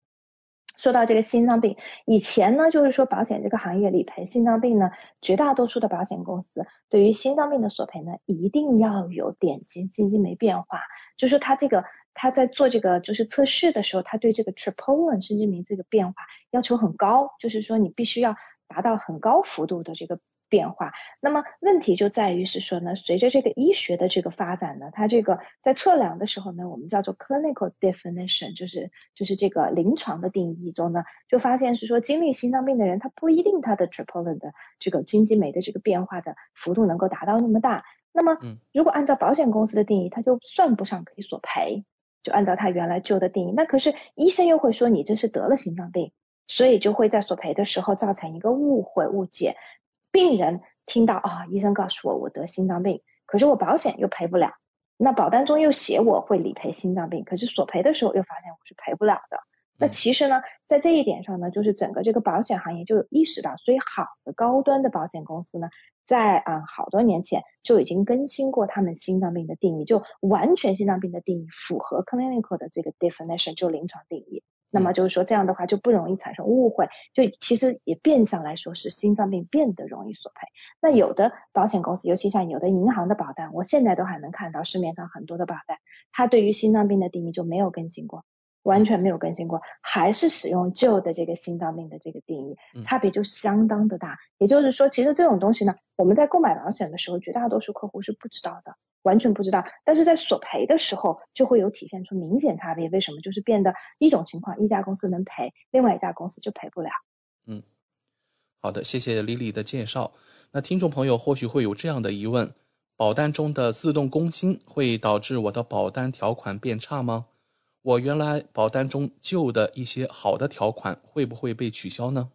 说到这个心脏病，以前呢，就是说保险这个行业理赔心脏病呢，绝大多数的保险公司对于心脏病的索赔呢，一定要有典型基金没变化，就是说他这个他在做这个就是测试的时候，他对这个 troponin 生殖酶这个变化要求很高，就是说你必须要达到很高幅度的这个。变化，那么问题就在于是说呢，随着这个医学的这个发展呢，它这个在测量的时候呢，我们叫做 clinical definition，就是就是这个临床的定义中呢，就发现是说经历心脏病的人，他不一定他的 troponin 的这个金基酶的这个变化的幅度能够达到那么大。那么，如果按照保险公司的定义，它就算不上可以索赔，就按照他原来旧的定义。那可是医生又会说你这是得了心脏病，所以就会在索赔的时候造成一个误会误解。病人听到啊，医生告诉我我得心脏病，可是我保险又赔不了，那保单中又写我会理赔心脏病，可是索赔的时候又发现我是赔不了的。那其实呢，在这一点上呢，就是整个这个保险行业就意识到，所以好的高端的保险公司呢，在啊好多年前就已经更新过他们心脏病的定义，就完全心脏病的定义符合 clinical 的这个 definition，就临床定义。那么就是说，这样的话就不容易产生误会，就其实也变相来说是心脏病变得容易索赔。那有的保险公司，尤其像有的银行的保单，我现在都还能看到市面上很多的保单，它对于心脏病的定义就没有更新过，完全没有更新过，还是使用旧的这个心脏病的这个定义，差别就相当的大。也就是说，其实这种东西呢，我们在购买保险的时候，绝大多数客户是不知道的。完全不知道，但是在索赔的时候就会有体现出明显差别。为什么？就是变得一种情况，一家公司能赔，另外一家公司就赔不了。嗯，好的，谢谢李李的介绍。那听众朋友或许会有这样的疑问：保单中的自动更新会导致我的保单条款变差吗？我原来保单中旧的一些好的条款会不会被取消呢？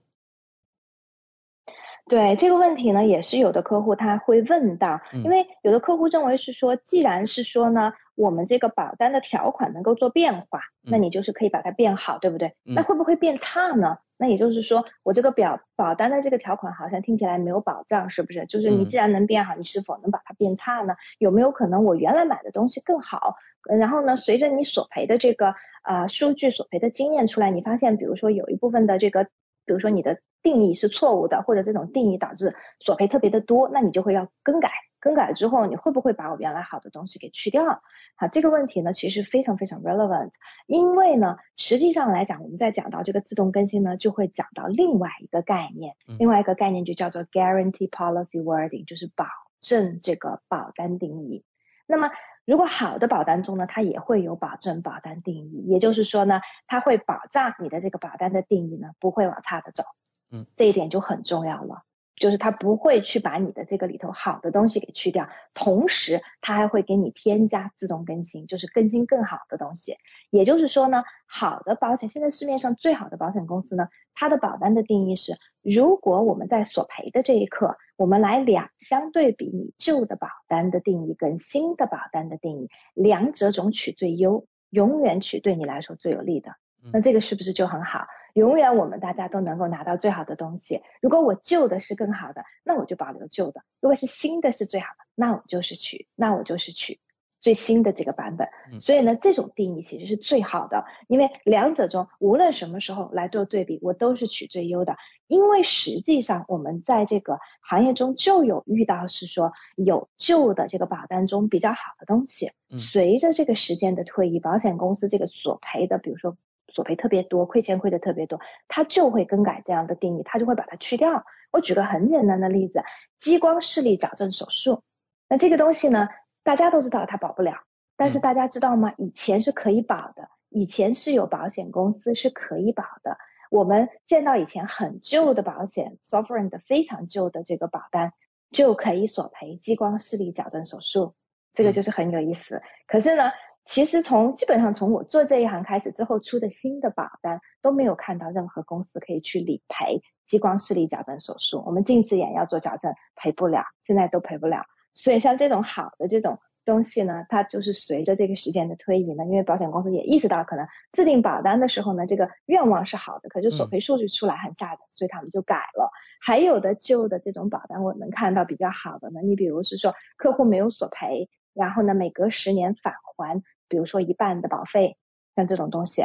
对这个问题呢，也是有的客户他会问到，因为有的客户认为是说，既然是说呢，我们这个保单的条款能够做变化，那你就是可以把它变好，对不对？那会不会变差呢？那也就是说，我这个表保单的这个条款好像听起来没有保障，是不是？就是你既然能变好，你是否能把它变差呢？有没有可能我原来买的东西更好？然后呢，随着你索赔的这个呃数据、索赔的经验出来，你发现，比如说有一部分的这个，比如说你的。定义是错误的，或者这种定义导致索赔特别的多，那你就会要更改。更改之后，你会不会把我原来好的东西给去掉？好，这个问题呢，其实非常非常 relevant，因为呢，实际上来讲，我们在讲到这个自动更新呢，就会讲到另外一个概念，另外一个概念就叫做 guarantee policy wording，就是保证这个保单定义。那么，如果好的保单中呢，它也会有保证保单定义，也就是说呢，它会保障你的这个保单的定义呢，不会往差的走。嗯，这一点就很重要了，就是他不会去把你的这个里头好的东西给去掉，同时他还会给你添加自动更新，就是更新更好的东西。也就是说呢，好的保险，现在市面上最好的保险公司呢，它的保单的定义是，如果我们在索赔的这一刻，我们来两相对比你旧的保单的定义跟新的保单的定义，两者总取最优，永远取对你来说最有利的。那这个是不是就很好？永远我们大家都能够拿到最好的东西。如果我旧的是更好的，那我就保留旧的；如果是新的是最好的，那我就是取，那我就是取最新的这个版本。所以呢，这种定义其实是最好的，因为两者中无论什么时候来做对比，我都是取最优的。因为实际上我们在这个行业中就有遇到是说有旧的这个保单中比较好的东西，随着这个时间的推移，保险公司这个索赔的，比如说。索赔特别多，亏钱亏的特别多，他就会更改这样的定义，他就会把它去掉。我举个很简单的例子，激光视力矫正手术，那这个东西呢，大家都知道它保不了，但是大家知道吗？以前是可以保的，以前是有保险公司是可以保的。我们见到以前很旧的保险，Sovereign 的非常旧的这个保单就可以索赔激光视力矫正手术，这个就是很有意思。可是呢？其实从基本上从我做这一行开始之后出的新的保单都没有看到任何公司可以去理赔激光视力矫正手术。我们近视眼要做矫正赔不了，现在都赔不了。所以像这种好的这种东西呢，它就是随着这个时间的推移呢，因为保险公司也意识到可能制定保单的时候呢，这个愿望是好的，可是索赔数据出来很吓人，所以他们就改了。还有的旧的这种保单，我能看到比较好的呢，你比如是说客户没有索赔。然后呢，每隔十年返还，比如说一半的保费，像这种东西。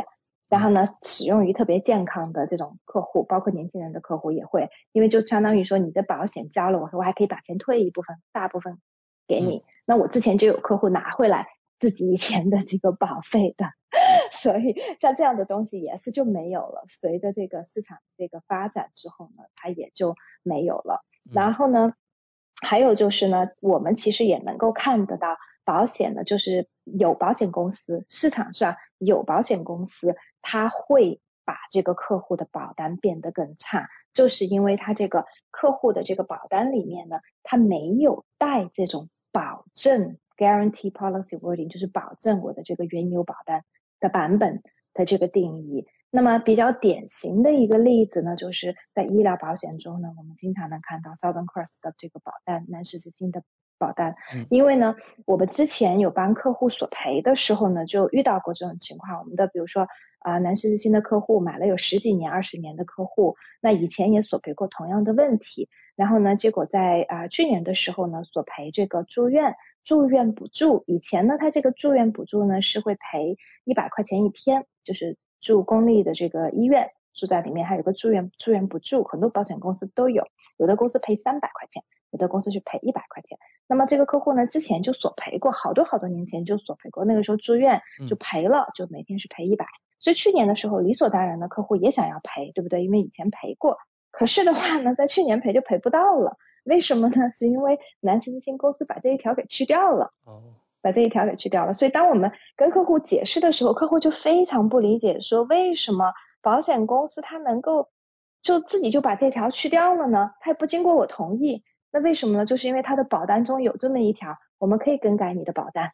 然后呢，使用于特别健康的这种客户，包括年轻人的客户也会，因为就相当于说你的保险交了，我说我还可以把钱退一部分，大部分给你。那我之前就有客户拿回来自己以前的这个保费的，[LAUGHS] 所以像这样的东西也是就没有了。随着这个市场这个发展之后呢，它也就没有了。然后呢？还有就是呢，我们其实也能够看得到，保险呢，就是有保险公司，市场上有保险公司，他会把这个客户的保单变得更差，就是因为他这个客户的这个保单里面呢，他没有带这种保证 guarantee policy wording，就是保证我的这个原有保单的版本的这个定义。那么比较典型的一个例子呢，就是在医疗保险中呢，我们经常能看到 Southern Cross 的这个保单，南十字星的保单。因为呢，我们之前有帮客户索赔的时候呢，就遇到过这种情况。我们的比如说啊，南十字星的客户买了有十几年、二十年的客户，那以前也索赔过同样的问题。然后呢，结果在啊去年的时候呢，索赔这个住院住院补助。以前呢，他这个住院补助呢是会赔一百块钱一天，就是。住公立的这个医院，住在里面还有个住院住院补助，很多保险公司都有，有的公司赔三百块钱，有的公司去赔一百块钱。那么这个客户呢，之前就索赔过，好多好多年前就索赔过，那个时候住院就赔了，就每天是赔一百。所以去年的时候，理所当然的客户也想要赔，对不对？因为以前赔过，可是的话呢，在去年赔就赔不到了，为什么呢？[LAUGHS] 是因为南斯基金公司把这一条给去掉了。哦。把这一条给去掉了，所以当我们跟客户解释的时候，客户就非常不理解，说为什么保险公司他能够就自己就把这条去掉了呢？他也不经过我同意，那为什么呢？就是因为它的保单中有这么一条，我们可以更改你的保单。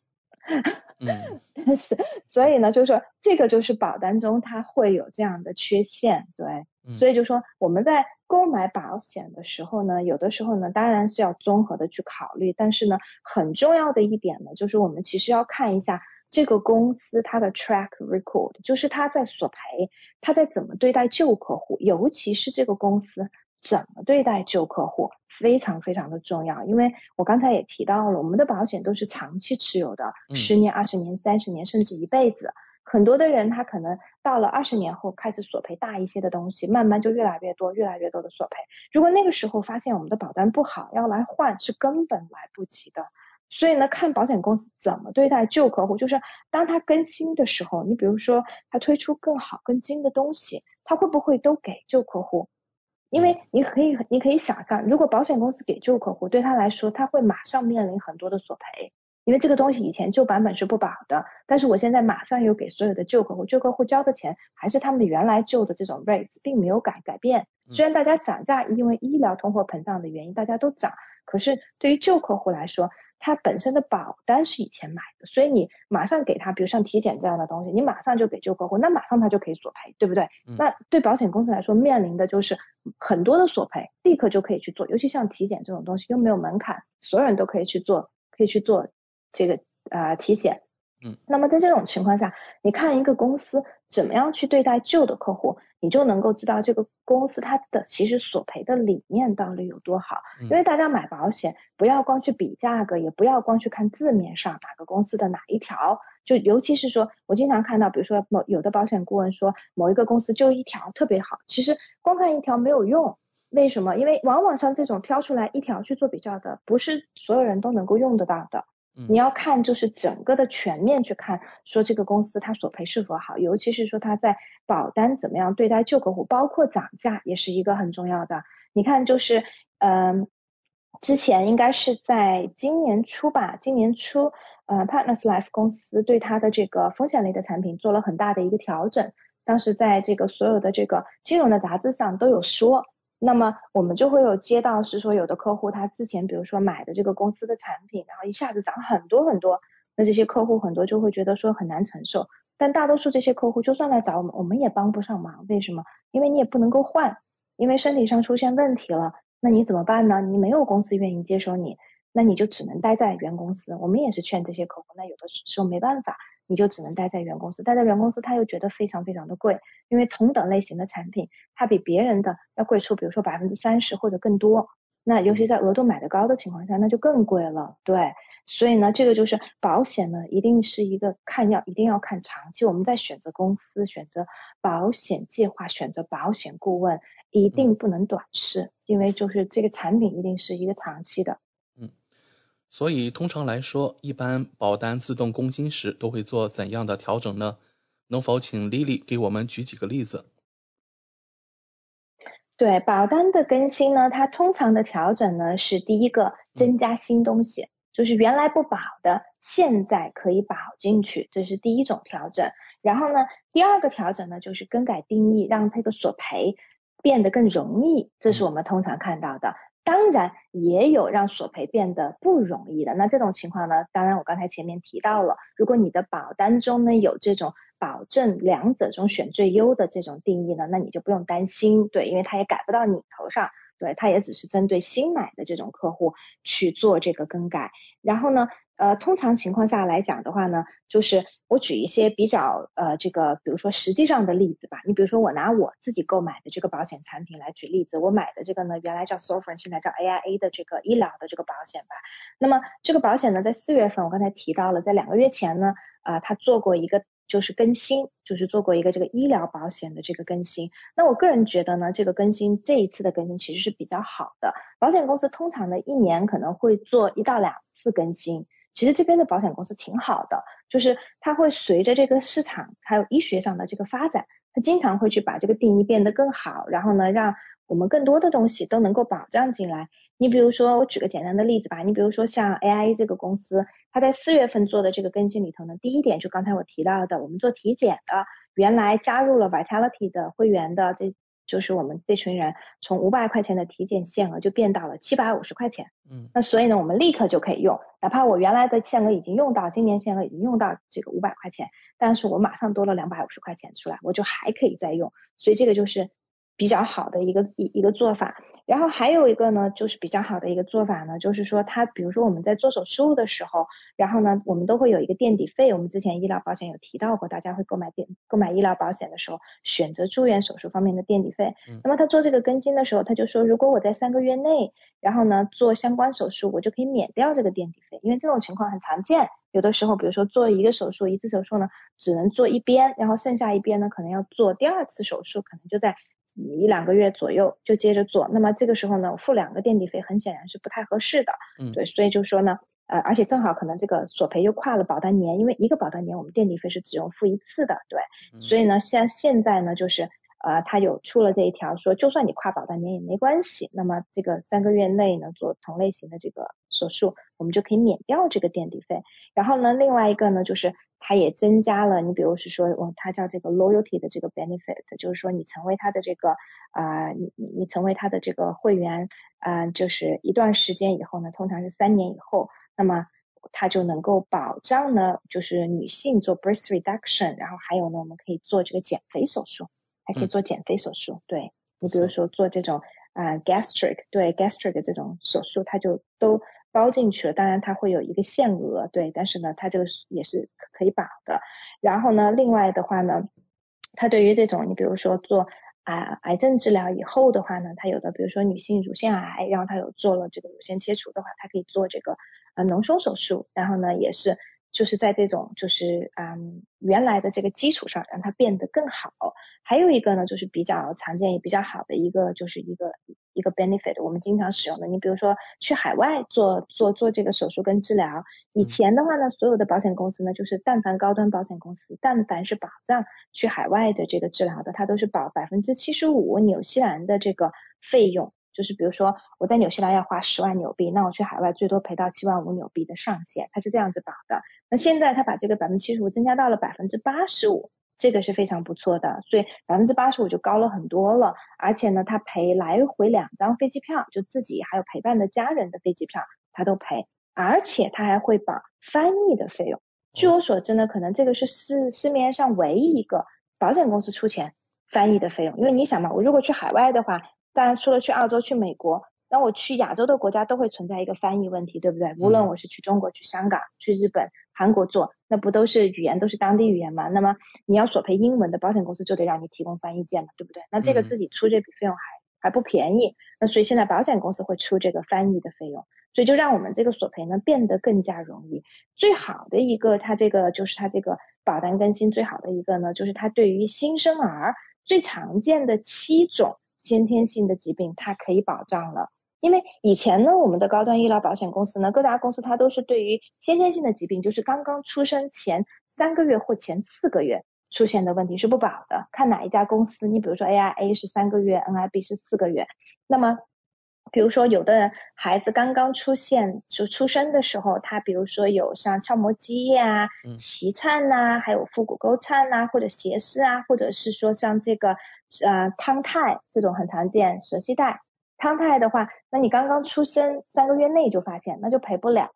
嗯，[LAUGHS] 但是所以呢，就是说这个就是保单中它会有这样的缺陷，对，所以就说我们在购买保险的时候呢，有的时候呢，当然是要综合的去考虑，但是呢，很重要的一点呢，就是我们其实要看一下这个公司它的 track record，就是它在索赔，它在怎么对待旧客户，尤其是这个公司。怎么对待旧客户非常非常的重要，因为我刚才也提到了，我们的保险都是长期持有的，十年、二十年、三十年，甚至一辈子。很多的人他可能到了二十年后开始索赔大一些的东西，慢慢就越来越多、越来越多的索赔。如果那个时候发现我们的保单不好，要来换是根本来不及的。所以呢，看保险公司怎么对待旧客户，就是当他更新的时候，你比如说他推出更好、更新的东西，他会不会都给旧客户？因为你可以，你可以想象，如果保险公司给旧客户，对他来说，他会马上面临很多的索赔，因为这个东西以前旧版本是不保的，但是我现在马上又给所有的旧客户，旧客户交的钱还是他们原来旧的这种 rates，并没有改改变。虽然大家涨价，因为医疗通货膨胀的原因，大家都涨，可是对于旧客户来说，他本身的保单是以前买的，所以你马上给他，比如像体检这样的东西，你马上就给旧客户，那马上他就可以索赔，对不对？那对保险公司来说，面临的就是很多的索赔，立刻就可以去做，尤其像体检这种东西又没有门槛，所有人都可以去做，可以去做这个啊体检。嗯，那么在这种情况下，你看一个公司怎么样去对待旧的客户，你就能够知道这个公司它的其实索赔的理念到底有多好。因为大家买保险不要光去比价格，也不要光去看字面上哪个公司的哪一条，就尤其是说我经常看到，比如说某有的保险顾问说某一个公司就一条特别好，其实光看一条没有用。为什么？因为往往像这种挑出来一条去做比较的，不是所有人都能够用得到的。你要看就是整个的全面去看，说这个公司它索赔是否好，尤其是说它在保单怎么样对待旧客户，包括涨价也是一个很重要的。你看就是，嗯，之前应该是在今年初吧，今年初，呃，Partners Life 公司对它的这个风险类的产品做了很大的一个调整，当时在这个所有的这个金融的杂志上都有说。那么我们就会有接到是说有的客户他之前比如说买的这个公司的产品，然后一下子涨很多很多，那这些客户很多就会觉得说很难承受。但大多数这些客户就算来找我们，我们也帮不上忙。为什么？因为你也不能够换，因为身体上出现问题了，那你怎么办呢？你没有公司愿意接收你，那你就只能待在原公司。我们也是劝这些客户，那有的时候没办法。你就只能待在原公司，待在原公司，他又觉得非常非常的贵，因为同等类型的产品，它比别人的要贵出，比如说百分之三十或者更多。那尤其在额度买的高的情况下，那就更贵了。对，所以呢，这个就是保险呢，一定是一个看要一定要看长期。我们在选择公司、选择保险计划、选择保险顾问，一定不能短视，因为就是这个产品一定是一个长期的。所以，通常来说，一般保单自动更新时都会做怎样的调整呢？能否请 Lily 给我们举几个例子？对，保单的更新呢，它通常的调整呢是第一个增加新东西，就是原来不保的，现在可以保进去，这是第一种调整。然后呢，第二个调整呢就是更改定义，让这个索赔变得更容易，这是我们通常看到的。当然也有让索赔变得不容易的。那这种情况呢？当然我刚才前面提到了，如果你的保单中呢有这种保证两者中选最优的这种定义呢，那你就不用担心，对，因为它也改不到你头上，对，它也只是针对新买的这种客户去做这个更改。然后呢？呃，通常情况下来讲的话呢，就是我举一些比较呃这个，比如说实际上的例子吧。你比如说我拿我自己购买的这个保险产品来举例子，我买的这个呢，原来叫 s o f r e n 现在叫 AIA 的这个医疗的这个保险吧。那么这个保险呢，在四月份我刚才提到了，在两个月前呢，啊，它做过一个就是更新，就是做过一个这个医疗保险的这个更新。那我个人觉得呢，这个更新这一次的更新其实是比较好的。保险公司通常呢一年可能会做一到两次更新。其实这边的保险公司挺好的，就是它会随着这个市场还有医学上的这个发展，他经常会去把这个定义变得更好，然后呢，让我们更多的东西都能够保障进来。你比如说，我举个简单的例子吧，你比如说像 AI 这个公司，它在四月份做的这个更新里头呢，第一点就刚才我提到的，我们做体检的，原来加入了 Vitality 的会员的这就是我们这群人从五百块钱的体检限额就变到了七百五十块钱。嗯，那所以呢，我们立刻就可以用，哪怕我原来的限额已经用到，今年限额已经用到这个五百块钱，但是我马上多了两百五十块钱出来，我就还可以再用。所以这个就是比较好的一个一一个做法。然后还有一个呢，就是比较好的一个做法呢，就是说它，比如说我们在做手术的时候，然后呢，我们都会有一个垫底费。我们之前医疗保险有提到过，大家会购买垫购买医疗保险的时候，选择住院手术方面的垫底费。那么他做这个更新的时候，他就说，如果我在三个月内，然后呢做相关手术，我就可以免掉这个垫底费，因为这种情况很常见。有的时候，比如说做一个手术，一次手术呢只能做一边，然后剩下一边呢可能要做第二次手术，可能就在。一两个月左右就接着做，那么这个时候呢，付两个垫底费很显然是不太合适的。嗯，对，所以就说呢，呃，而且正好可能这个索赔又跨了保单年，因为一个保单年我们垫底费是只用付一次的，对。所以呢，像现在呢，就是呃，他有出了这一条，说就算你跨保单年也没关系，那么这个三个月内呢做同类型的这个手术，我们就可以免掉这个垫底费。然后呢，另外一个呢就是。它也增加了，你比如是说，哦，它叫这个 loyalty 的这个 benefit，就是说你成为它的这个啊，你你你成为它的这个会员，啊，就是一段时间以后呢，通常是三年以后，那么它就能够保障呢，就是女性做 breast reduction，然后还有呢，我们可以做这个减肥手术，还可以做减肥手术。对你比如说做这种啊 gastric，对 gastric 的这种手术，它就都。包进去了，当然它会有一个限额，对，但是呢，它这个也是可以保的。然后呢，另外的话呢，它对于这种你比如说做啊癌症治疗以后的话呢，它有的比如说女性乳腺癌，然后它有做了这个乳腺切除的话，它可以做这个呃隆胸手术，然后呢也是。就是在这种就是嗯原来的这个基础上，让它变得更好。还有一个呢，就是比较常见也比较好的一个，就是一个一个 benefit，我们经常使用的。你比如说去海外做做做这个手术跟治疗，以前的话呢，所有的保险公司呢，就是但凡高端保险公司，但凡是保障去海外的这个治疗的，它都是保百分之七十五纽西兰的这个费用。就是比如说我在纽西兰要花十万纽币，那我去海外最多赔到七万五纽币的上限，它是这样子保的。那现在它把这个百分之七十五增加到了百分之八十五，这个是非常不错的，所以百分之八十五就高了很多了。而且呢，它赔来回两张飞机票，就自己还有陪伴的家人的飞机票，它都赔，而且它还会保翻译的费用。据我所知呢，可能这个是市市面上唯一一个保险公司出钱翻译的费用，因为你想嘛，我如果去海外的话。当然，除了去澳洲、去美国，那我去亚洲的国家都会存在一个翻译问题，对不对？无论我是去中国、去香港、去日本、韩国做，那不都是语言都是当地语言吗？那么你要索赔英文的保险公司就得让你提供翻译件嘛，对不对？那这个自己出这笔费用还还不便宜，那所以现在保险公司会出这个翻译的费用，所以就让我们这个索赔呢变得更加容易。最好的一个，它这个就是它这个保单更新最好的一个呢，就是它对于新生儿最常见的七种。先天性的疾病，它可以保障了，因为以前呢，我们的高端医疗保险公司呢，各大公司它都是对于先天性的疾病，就是刚刚出生前三个月或前四个月出现的问题是不保的，看哪一家公司。你比如说 AIA 是三个月，NIB 是四个月，那么。比如说，有的孩子刚刚出现就出生的时候，他比如说有像鞘膜积液啊、脐颤呐，还有腹股沟颤呐，或者斜视啊，或者是说像这个呃汤太这种很常见，舌系带汤太的话，那你刚刚出生三个月内就发现，那就赔不了。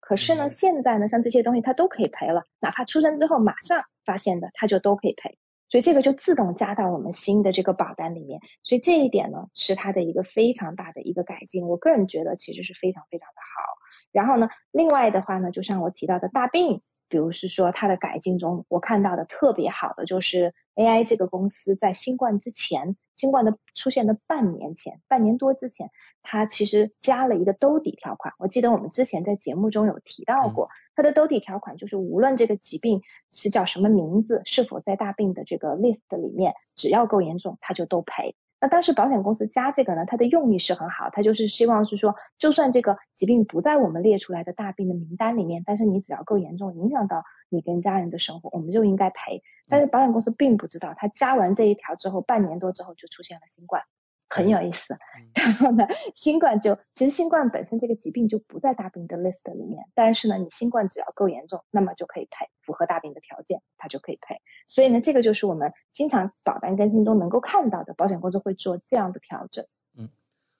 可是呢，现在呢，像这些东西它都可以赔了，哪怕出生之后马上发现的，它就都可以赔。所以这个就自动加到我们新的这个保单里面，所以这一点呢是它的一个非常大的一个改进，我个人觉得其实是非常非常的好。然后呢，另外的话呢，就像我提到的大病。比如是说它的改进中，我看到的特别好的就是 AI 这个公司在新冠之前，新冠的出现的半年前，半年多之前，它其实加了一个兜底条款。我记得我们之前在节目中有提到过，它的兜底条款就是无论这个疾病是叫什么名字，是否在大病的这个 list 里面，只要够严重，它就都赔。那当时保险公司加这个呢，它的用意是很好，它就是希望是说，就算这个疾病不在我们列出来的大病的名单里面，但是你只要够严重，影响到你跟家人的生活，我们就应该赔。但是保险公司并不知道，他加完这一条之后，半年多之后就出现了新冠，很有意思。[LAUGHS] 然后呢，新冠就其实新冠本身这个疾病就不在大病的 list 里面，但是呢，你新冠只要够严重，那么就可以赔，符合大病的条件，它就可以赔。所以呢，这个就是我们经常保单更新中能够看到的，保险公司会做这样的调整。嗯，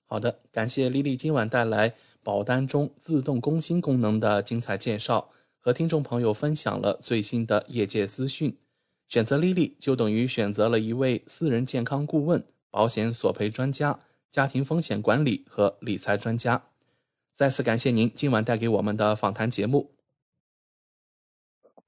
好的，感谢丽丽今晚带来保单中自动更新功能的精彩介绍，和听众朋友分享了最新的业界资讯。选择丽丽就等于选择了一位私人健康顾问、保险索赔专家。家庭风险管理和理财专家，再次感谢您今晚带给我们的访谈节目。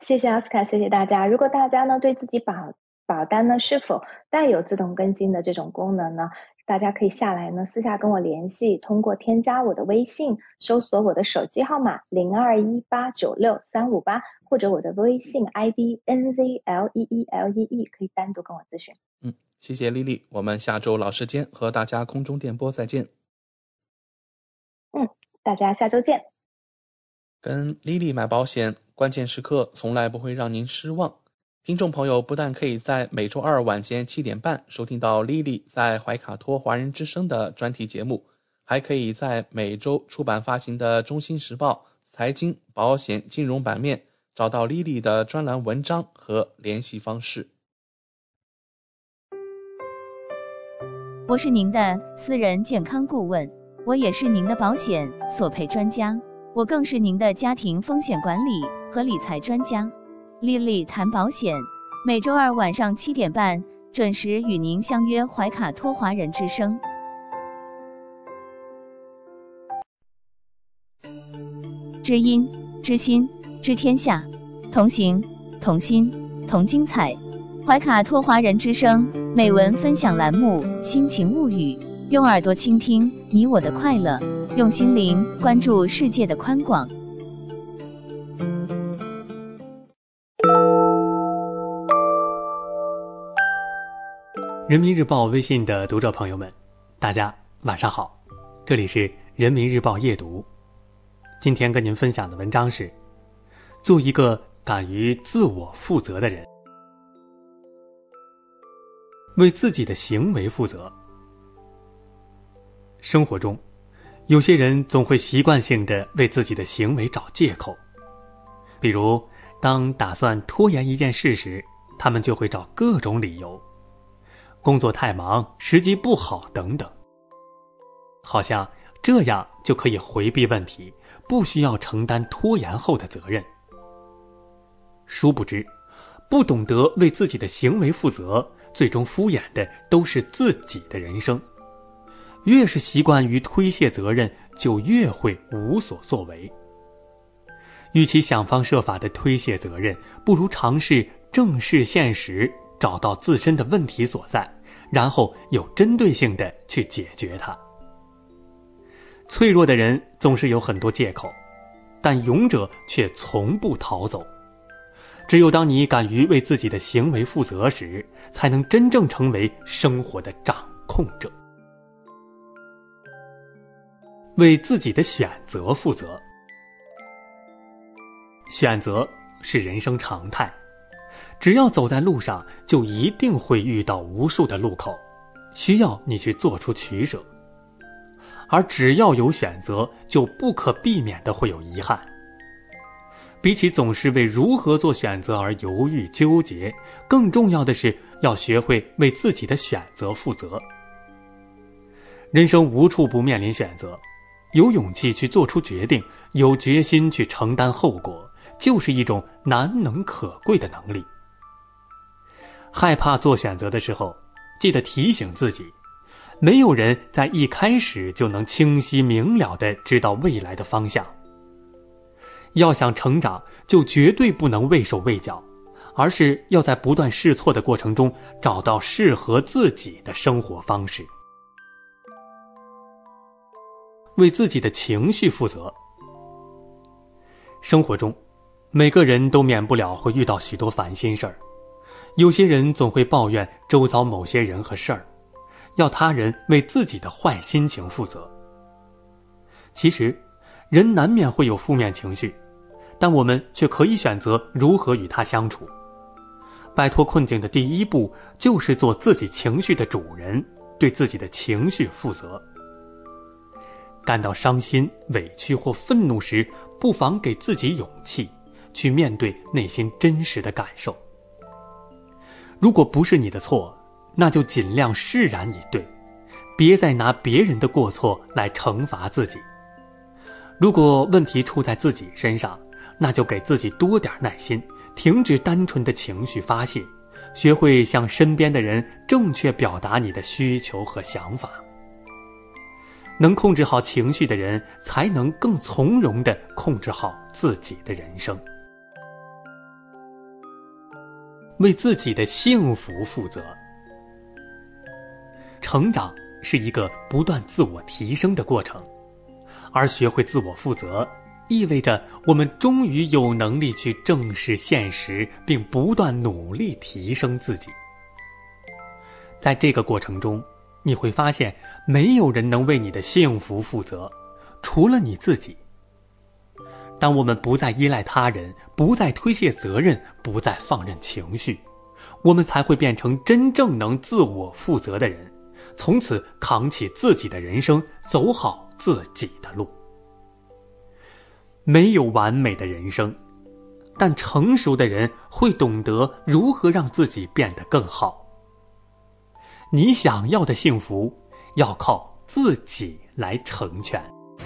谢谢奥斯卡，谢谢大家。如果大家呢对自己保保单呢是否带有自动更新的这种功能呢，大家可以下来呢私下跟我联系，通过添加我的微信，搜索我的手机号码零二一八九六三五八，或者我的微信 ID N Z L E E L E E，可以单独跟我咨询。嗯。谢谢丽丽，我们下周老时间和大家空中电波再见。嗯，大家下周见。跟丽丽买保险，关键时刻从来不会让您失望。听众朋友不但可以在每周二晚间七点半收听到丽丽在怀卡托华人之声的专题节目，还可以在每周出版发行的《中心时报》财经、保险、金融版面找到丽丽的专栏文章和联系方式。我是您的私人健康顾问，我也是您的保险索赔专家，我更是您的家庭风险管理和理财专家。丽丽谈保险，每周二晚上七点半准时与您相约怀卡托华人之声。知音知心知天下，同行同心同精彩。怀卡托华人之声。美文分享栏目《心情物语》，用耳朵倾听你我的快乐，用心灵关注世界的宽广。人民日报微信的读者朋友们，大家晚上好，这里是人民日报夜读。今天跟您分享的文章是：做一个敢于自我负责的人。为自己的行为负责。生活中，有些人总会习惯性的为自己的行为找借口，比如当打算拖延一件事时，他们就会找各种理由，工作太忙、时机不好等等，好像这样就可以回避问题，不需要承担拖延后的责任。殊不知，不懂得为自己的行为负责。最终敷衍的都是自己的人生，越是习惯于推卸责任，就越会无所作为。与其想方设法的推卸责任，不如尝试正视现实，找到自身的问题所在，然后有针对性的去解决它。脆弱的人总是有很多借口，但勇者却从不逃走。只有当你敢于为自己的行为负责时，才能真正成为生活的掌控者。为自己的选择负责，选择是人生常态，只要走在路上，就一定会遇到无数的路口，需要你去做出取舍。而只要有选择，就不可避免的会有遗憾。比起总是为如何做选择而犹豫纠结，更重要的是要学会为自己的选择负责。人生无处不面临选择，有勇气去做出决定，有决心去承担后果，就是一种难能可贵的能力。害怕做选择的时候，记得提醒自己：没有人在一开始就能清晰明了的知道未来的方向。要想成长，就绝对不能畏手畏脚，而是要在不断试错的过程中找到适合自己的生活方式。为自己的情绪负责。生活中，每个人都免不了会遇到许多烦心事儿，有些人总会抱怨周遭某些人和事儿，要他人为自己的坏心情负责。其实，人难免会有负面情绪。但我们却可以选择如何与他相处。摆脱困境的第一步就是做自己情绪的主人，对自己的情绪负责。感到伤心、委屈或愤怒时，不妨给自己勇气，去面对内心真实的感受。如果不是你的错，那就尽量释然以对，别再拿别人的过错来惩罚自己。如果问题出在自己身上，那就给自己多点耐心，停止单纯的情绪发泄，学会向身边的人正确表达你的需求和想法。能控制好情绪的人，才能更从容的控制好自己的人生，为自己的幸福负责。成长是一个不断自我提升的过程，而学会自我负责，意味着我们终于有能力去正视现实，并不断努力提升自己。在这个过程中。你会发现，没有人能为你的幸福负责，除了你自己。当我们不再依赖他人，不再推卸责任，不再放任情绪，我们才会变成真正能自我负责的人，从此扛起自己的人生，走好自己的路。没有完美的人生，但成熟的人会懂得如何让自己变得更好。你想要的幸福，要靠自己来成全。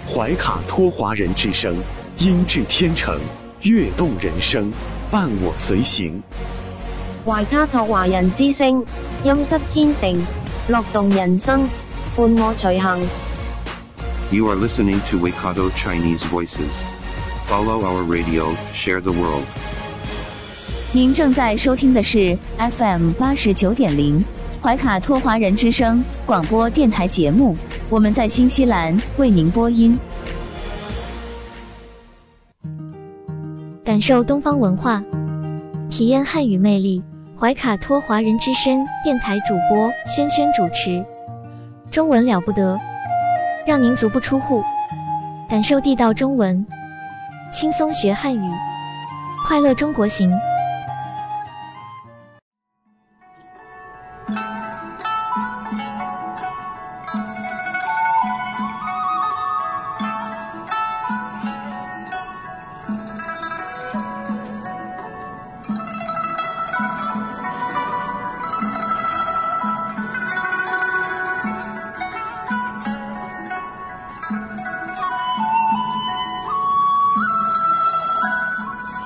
怀卡托华人之声，音质天成，悦动人生，伴我随行。怀卡托华人之声，音质天成，乐动人生，伴我随行。You are listening to Waikato Chinese Voices. Follow our radio, share the world. 您正在收听的是 FM 八十九点零。怀卡托华人之声广播电台节目，我们在新西兰为您播音。感受东方文化，体验汉语魅力。怀卡托华人之声电台主播轩轩主持，中文了不得，让您足不出户，感受地道中文，轻松学汉语，快乐中国行。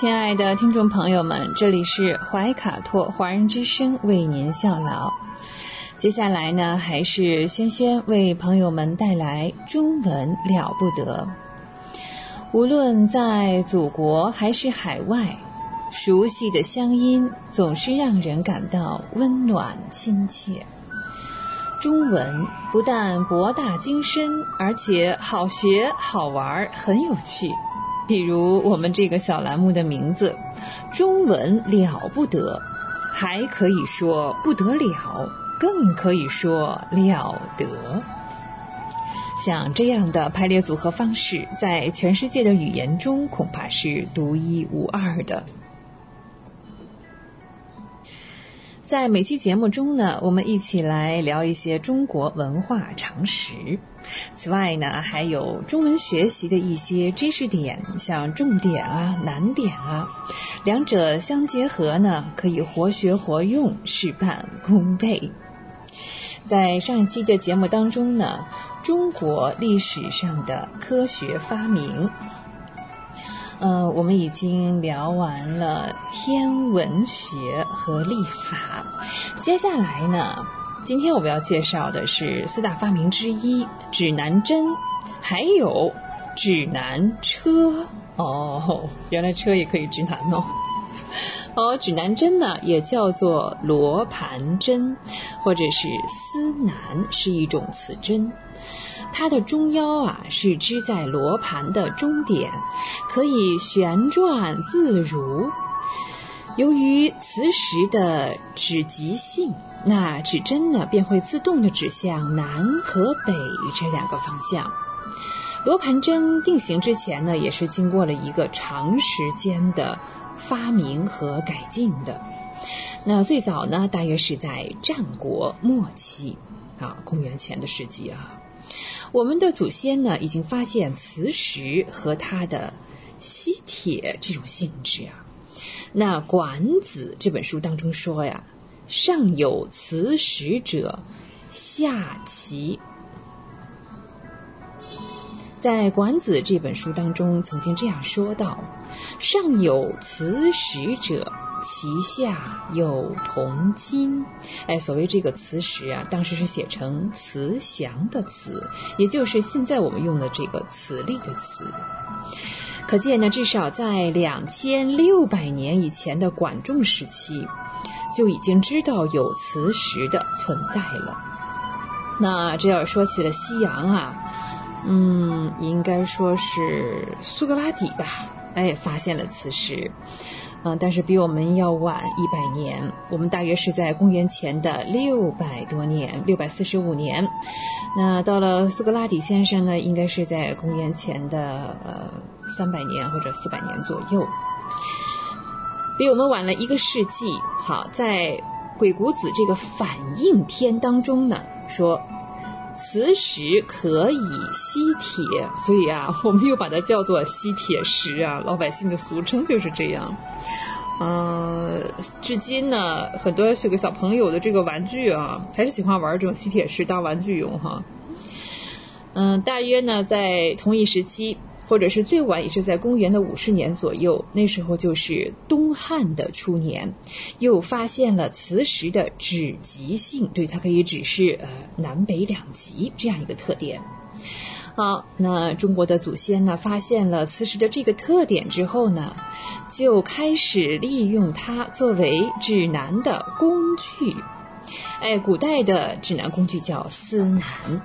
亲爱的听众朋友们，这里是怀卡托华人之声为您效劳。接下来呢，还是轩轩为朋友们带来中文了不得。无论在祖国还是海外，熟悉的乡音总是让人感到温暖亲切。中文不但博大精深，而且好学好玩，很有趣。比如我们这个小栏目的名字“中文了不得”，还可以说不得了，更可以说了得。像这样的排列组合方式，在全世界的语言中恐怕是独一无二的。在每期节目中呢，我们一起来聊一些中国文化常识。此外呢，还有中文学习的一些知识点，像重点啊、难点啊，两者相结合呢，可以活学活用，事半功倍。在上一期的节目当中呢，中国历史上的科学发明。嗯，我们已经聊完了天文学和历法，接下来呢，今天我们要介绍的是四大发明之一——指南针，还有指南车。哦，原来车也可以指南哦。[LAUGHS] 哦，指南针呢，也叫做罗盘针，或者是司南，是一种磁针。它的中腰啊是支在罗盘的中点，可以旋转自如。由于磁石的指极性，那指针呢便会自动的指向南和北这两个方向。罗盘针定型之前呢，也是经过了一个长时间的发明和改进的。那最早呢，大约是在战国末期。啊，公元前的世纪啊。我们的祖先呢，已经发现磁石和它的吸铁这种性质啊。那《管子》这本书当中说呀：“上有磁石者，下其。”在《管子》这本书当中，曾经这样说道：“上有磁石者。”其下有铜金，哎，所谓这个磁石啊，当时是写成慈祥的慈，也就是现在我们用的这个磁力的磁。可见呢，至少在两千六百年以前的管仲时期，就已经知道有磁石的存在了。那这要说起了西洋啊，嗯，应该说是苏格拉底吧，哎，发现了磁石。啊，但是比我们要晚一百年，我们大约是在公元前的六百多年，六百四十五年。那到了苏格拉底先生呢，应该是在公元前的呃三百年或者四百年左右，比我们晚了一个世纪。好，在《鬼谷子》这个反应篇当中呢，说。磁石可以吸铁，所以啊，我们又把它叫做吸铁石啊。老百姓的俗称就是这样。嗯，至今呢，很多这个小朋友的这个玩具啊，还是喜欢玩这种吸铁石当玩具用哈。嗯，大约呢，在同一时期。或者是最晚也是在公元的五十年左右，那时候就是东汉的初年，又发现了磁石的指极性，对它可以指示呃南北两极这样一个特点。好，那中国的祖先呢发现了磁石的这个特点之后呢，就开始利用它作为指南的工具。哎，古代的指南工具叫司南。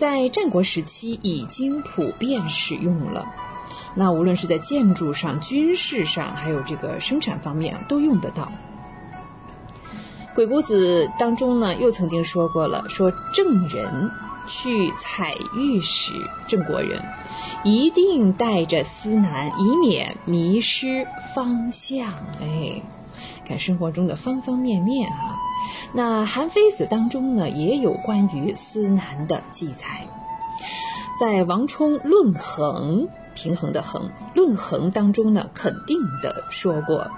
在战国时期已经普遍使用了，那无论是在建筑上、军事上，还有这个生产方面都用得到。鬼谷子当中呢，又曾经说过了，说郑人去采玉时，郑国人一定带着司南，以免迷失方向。哎，看生活中的方方面面啊。那《韩非子》当中呢，也有关于司南的记载。在王充《论衡》平衡的衡，《论衡》当中呢，肯定的说过：“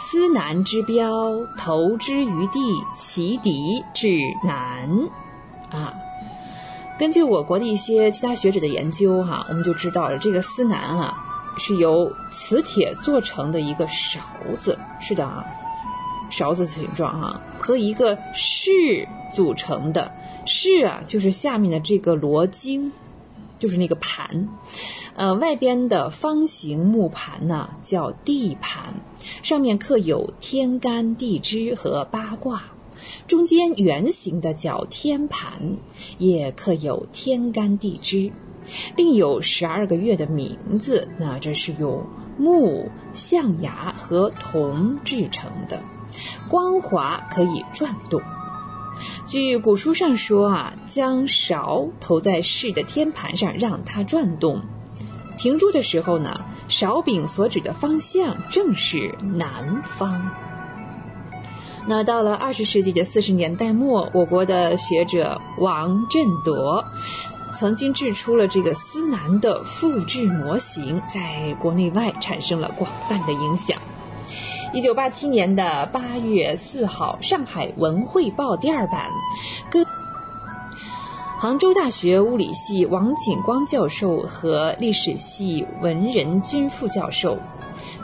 司南之标，投之于地，其敌至南。”啊，根据我国的一些其他学者的研究，哈，我们就知道了，这个司南啊，是由磁铁做成的一个勺子。是的啊。勺子形状哈，和一个室组成的室啊，就是下面的这个罗经，就是那个盘，呃，外边的方形木盘呢叫地盘，上面刻有天干地支和八卦，中间圆形的叫天盘，也刻有天干地支，另有十二个月的名字，那这是用木、象牙和铜制成的。光滑可以转动。据古书上说啊，将勺投在室的天盘上，让它转动。停住的时候呢，勺柄所指的方向正是南方。那到了二十世纪的四十年代末，我国的学者王振铎曾经制出了这个司南的复制模型，在国内外产生了广泛的影响。一九八七年的八月四号，《上海文汇报》第二版，跟杭州大学物理系王景光教授和历史系文仁军副教授，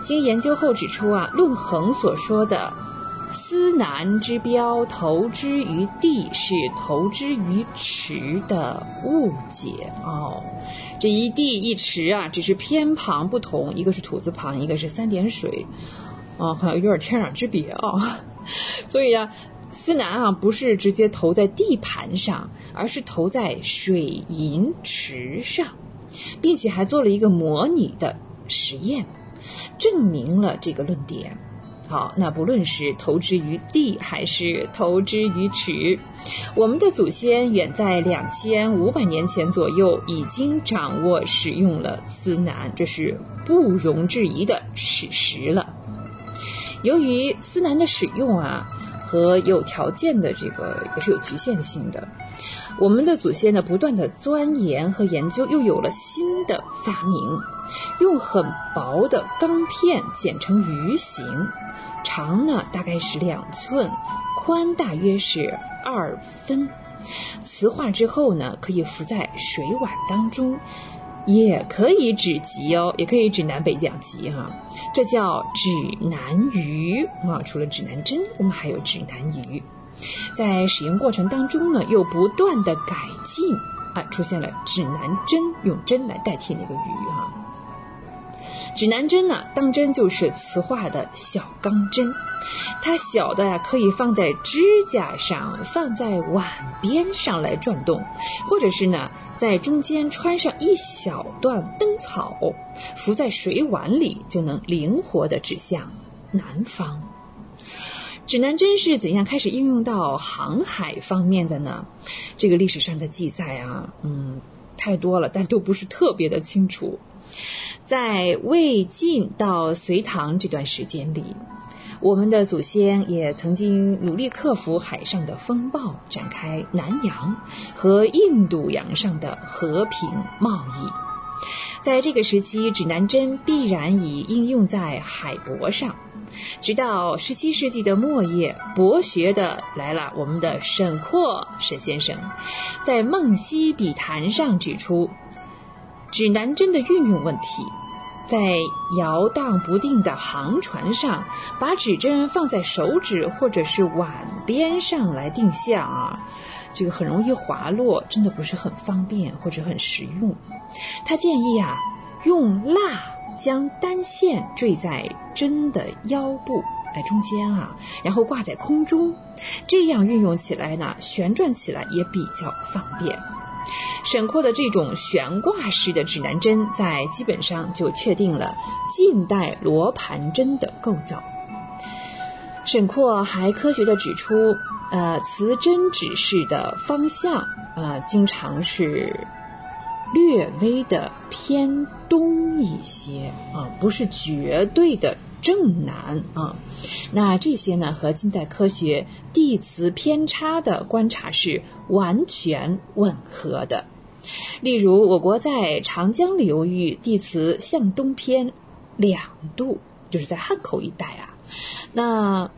经研究后指出啊，论衡所说的“司南之标，投之于地”是投之于池的误解哦。这一地一池啊，只是偏旁不同，一个是土字旁，一个是三点水。啊，好像有点天壤之别啊，[LAUGHS] 所以呀，司南啊不是直接投在地盘上，而是投在水银池上，并且还做了一个模拟的实验，证明了这个论点。好，那不论是投之于地还是投之于池，我们的祖先远在两千五百年前左右已经掌握使用了司南，这是不容置疑的史实了。由于司南的使用啊，和有条件的这个也是有局限性的。我们的祖先呢，不断的钻研和研究，又有了新的发明，用很薄的钢片剪成鱼形，长呢大概是两寸，宽大约是二分。磁化之后呢，可以浮在水碗当中，也可以指极哦，也可以指南北两极哈。这叫指南鱼啊。除了指南针，我们还有指南鱼。在使用过程当中呢，又不断的改进啊，出现了指南针，用针来代替那个鱼哈。指南针呢，当真就是磁化的小钢针，它小的呀，可以放在指甲上，放在碗边上来转动，或者是呢，在中间穿上一小段灯草，浮在水碗里，就能灵活的指向南方。指南针是怎样开始应用到航海方面的呢？这个历史上的记载啊，嗯，太多了，但都不是特别的清楚。在魏晋到隋唐这段时间里，我们的祖先也曾经努力克服海上的风暴，展开南洋和印度洋上的和平贸易。在这个时期，指南针必然已应用在海舶上。直到十七世纪的末叶，博学的来了，我们的沈括沈先生，在《梦溪笔谈》上指出，指南针的运用问题，在摇荡不定的航船上，把指针放在手指或者是碗边上来定向啊，这个很容易滑落，真的不是很方便或者很实用。他建议啊，用蜡。将单线坠在针的腰部，哎，中间啊，然后挂在空中，这样运用起来呢，旋转起来也比较方便。沈括的这种悬挂式的指南针，在基本上就确定了近代罗盘针的构造。沈括还科学地指出，呃，磁针指示的方向，呃，经常是。略微的偏东一些啊，不是绝对的正南啊。那这些呢，和近代科学地磁偏差的观察是完全吻合的。例如，我国在长江流域地磁向东偏两度，就是在汉口一带啊。那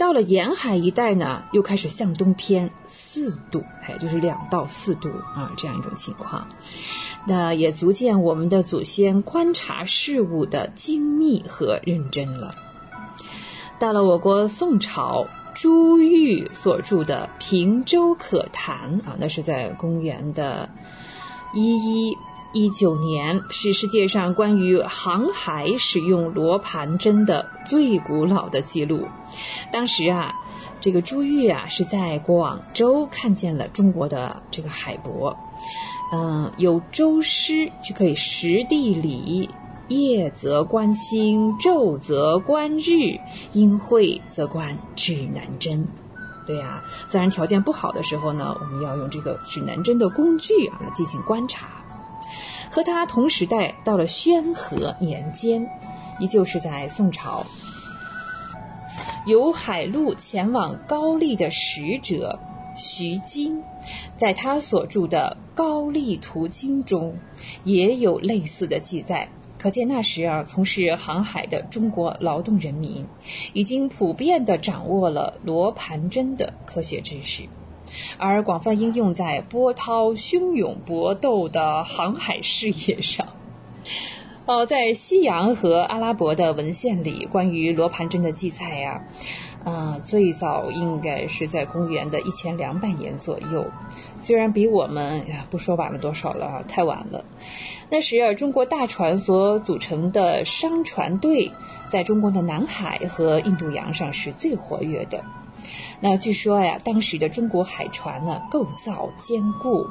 到了沿海一带呢，又开始向东偏四度，哎，就是两到四度啊，这样一种情况。那也足见我们的祖先观察事物的精密和认真了。到了我国宋朝，朱玉所著的《平洲可谈》啊，那是在公元的一一。一九年是世界上关于航海使用罗盘针的最古老的记录。当时啊，这个朱玉啊是在广州看见了中国的这个海舶，嗯，有舟师就可以识地理，夜则观星，昼则观日，阴晦则观指南针。对呀，自然条件不好的时候呢，我们要用这个指南针的工具啊来进行观察。和他同时代，到了宣和年间，依旧是在宋朝，由海路前往高丽的使者徐经，在他所著的《高丽图经》中，也有类似的记载。可见那时啊，从事航海的中国劳动人民，已经普遍的掌握了罗盘针的科学知识。而广泛应用在波涛汹涌搏斗的航海事业上。[LAUGHS] 哦，在西洋和阿拉伯的文献里，关于罗盘针的记载呀，呃，最早应该是在公元的一千两百年左右。虽然比我们呀不说晚了多少了，太晚了。那时啊，中国大船所组成的商船队，在中国的南海和印度洋上是最活跃的。那据说呀，当时的中国海船呢，构造坚固，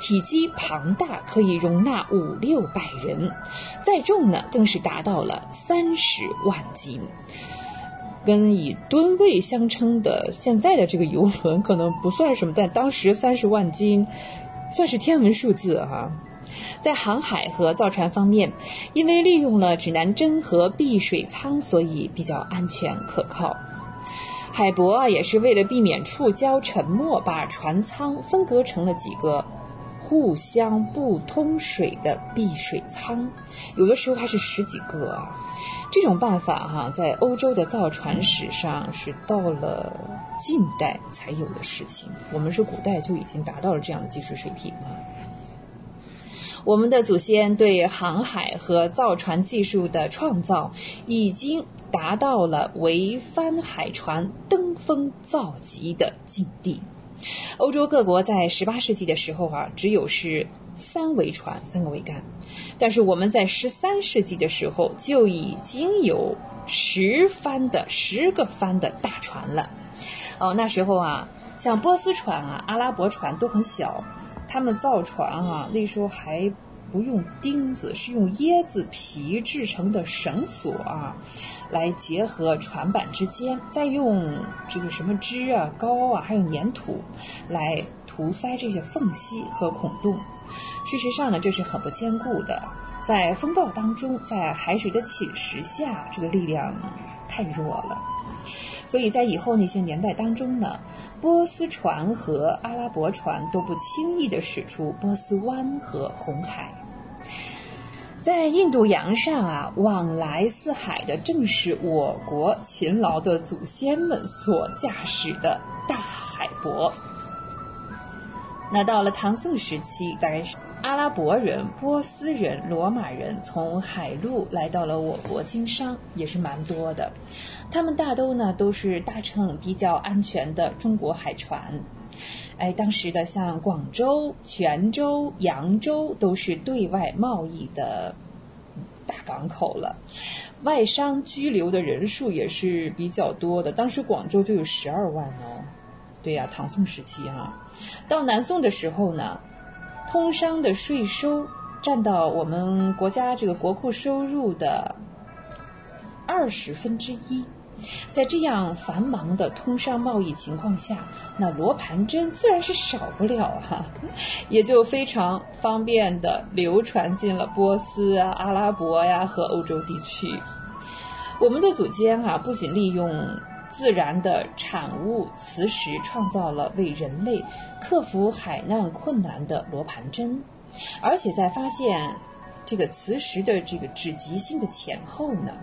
体积庞大，可以容纳五六百人，载重呢更是达到了三十万斤。跟以吨位相称的现在的这个游轮可能不算什么，但当时三十万斤算是天文数字哈。在航海和造船方面，因为利用了指南针和避水舱，所以比较安全可靠。海伯啊，也是为了避免触礁沉没，把船舱分隔成了几个互相不通水的避水舱，有的时候还是十几个啊。这种办法哈，在欧洲的造船史上是到了近代才有的事情。我们是古代就已经达到了这样的技术水平了。我们的祖先对航海和造船技术的创造，已经达到了为帆海船登峰造极的境地。欧洲各国在十八世纪的时候啊，只有是三桅船，三个桅杆。但是我们在十三世纪的时候就已经有十帆的十个帆的大船了。哦，那时候啊，像波斯船啊、阿拉伯船都很小，他们造船啊，那时候还不用钉子，是用椰子皮制成的绳索啊，来结合船板之间，再用这个什么枝啊、膏啊，还有粘土来涂塞这些缝隙和孔洞。事实上呢，这是很不坚固的，在风暴当中，在海水的侵蚀下，这个力量太弱了。所以在以后那些年代当中呢，波斯船和阿拉伯船都不轻易地驶出波斯湾和红海。在印度洋上啊，往来四海的正是我国勤劳的祖先们所驾驶的大海舶。那到了唐宋时期，大概是。阿拉伯人、波斯人、罗马人从海路来到了我国经商，也是蛮多的。他们大都呢都是搭乘比较安全的中国海船。哎，当时的像广州、泉州、扬州都是对外贸易的大港口了，外商居留的人数也是比较多的。当时广州就有十二万哦。对呀，唐宋时期啊，到南宋的时候呢。通商的税收占到我们国家这个国库收入的二十分之一，在这样繁忙的通商贸易情况下，那罗盘针自然是少不了哈，[LAUGHS] 也就非常方便的流传进了波斯啊、阿拉伯呀和欧洲地区。我们的祖先啊，不仅利用自然的产物磁石创造了为人类。克服海难困难的罗盘针，而且在发现这个磁石的这个指极性的前后呢，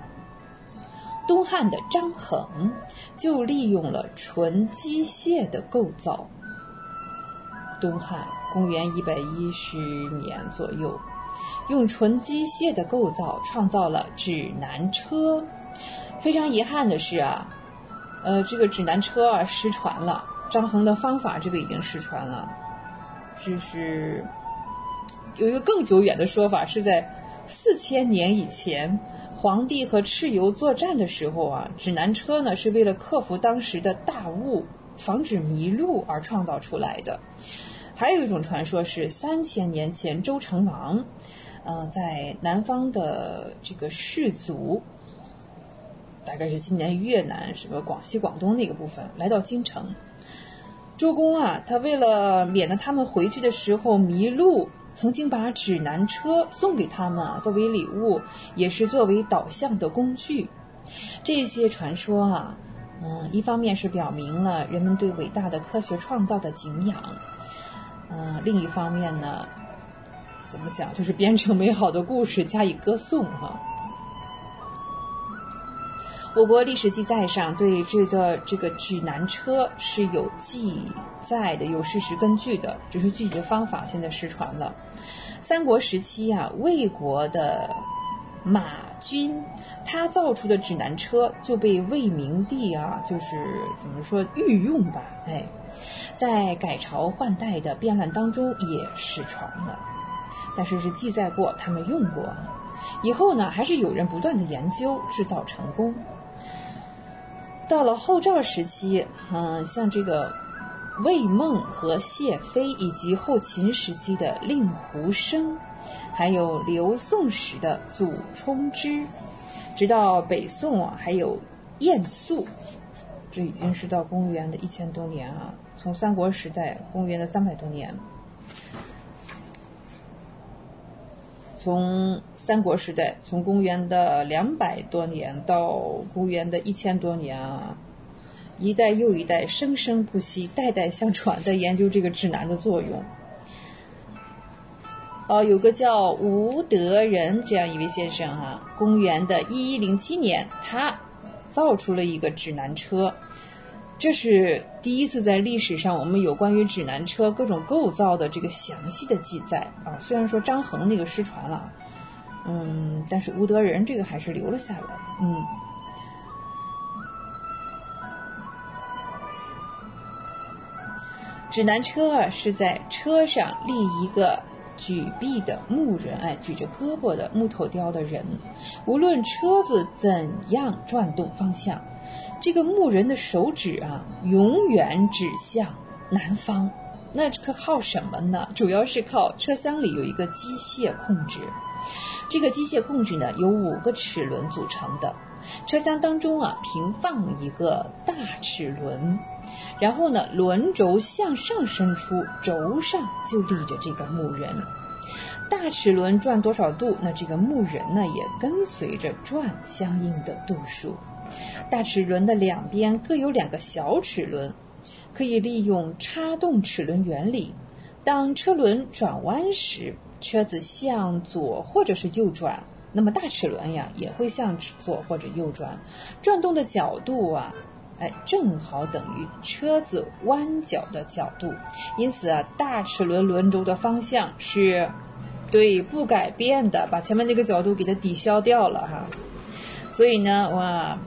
东汉的张衡就利用了纯机械的构造。东汉公元一百一十年左右，用纯机械的构造创造了指南车。非常遗憾的是啊，呃，这个指南车啊失传了。张衡的方法，这个已经失传了。就是有一个更久远的说法，是在四千年以前，皇帝和蚩尤作战的时候啊，指南车呢是为了克服当时的大雾，防止迷路而创造出来的。还有一种传说是三千年前周成王，嗯，在南方的这个氏族，大概是今年越南什么广西、广东那个部分，来到京城。周公啊，他为了免得他们回去的时候迷路，曾经把指南车送给他们啊，作为礼物，也是作为导向的工具。这些传说啊，嗯，一方面是表明了人们对伟大的科学创造的敬仰，嗯，另一方面呢，怎么讲，就是编成美好的故事加以歌颂哈。我国历史记载上对这个这个指南车是有记载的，有事实根据的，只是具体的方法现在失传了。三国时期啊，魏国的马军他造出的指南车就被魏明帝啊，就是怎么说御用吧，哎，在改朝换代的变乱当中也失传了，但是是记载过他们用过，以后呢还是有人不断的研究制造成功。到了后赵时期，嗯，像这个魏孟和谢飞，以及后秦时期的令狐生，还有刘宋时的祖冲之，直到北宋啊，还有晏肃，这已经是到公元的一千多年啊，从三国时代公元的三百多年。从三国时代，从公元的两百多年到公元的一千多年啊，一代又一代，生生不息，代代相传的研究这个指南的作用。哦，有个叫吴德仁这样一位先生哈，公元的一一零七年，他造出了一个指南车，这是第一次在历史上我们有关于指南车各种构造的这个详细的记载啊。虽然说张衡那个失传了，嗯，但是吴德仁这个还是留了下来，嗯。指南车啊，是在车上立一个。举臂的木人，哎，举着胳膊的木头雕的人，无论车子怎样转动方向，这个木人的手指啊，永远指向南方。那可靠什么呢？主要是靠车厢里有一个机械控制。这个机械控制呢，由五个齿轮组成的。车厢当中啊，平放一个大齿轮，然后呢，轮轴向上伸出，轴上就立着这个木人。大齿轮转多少度，那这个木人呢也跟随着转相应的度数。大齿轮的两边各有两个小齿轮，可以利用插动齿轮原理。当车轮转弯时，车子向左或者是右转。那么大齿轮呀也会向左或者右转，转动的角度啊，哎，正好等于车子弯角的角度，因此啊，大齿轮轮轴的方向是，对不改变的，把前面那个角度给它抵消掉了哈。所以呢，哇，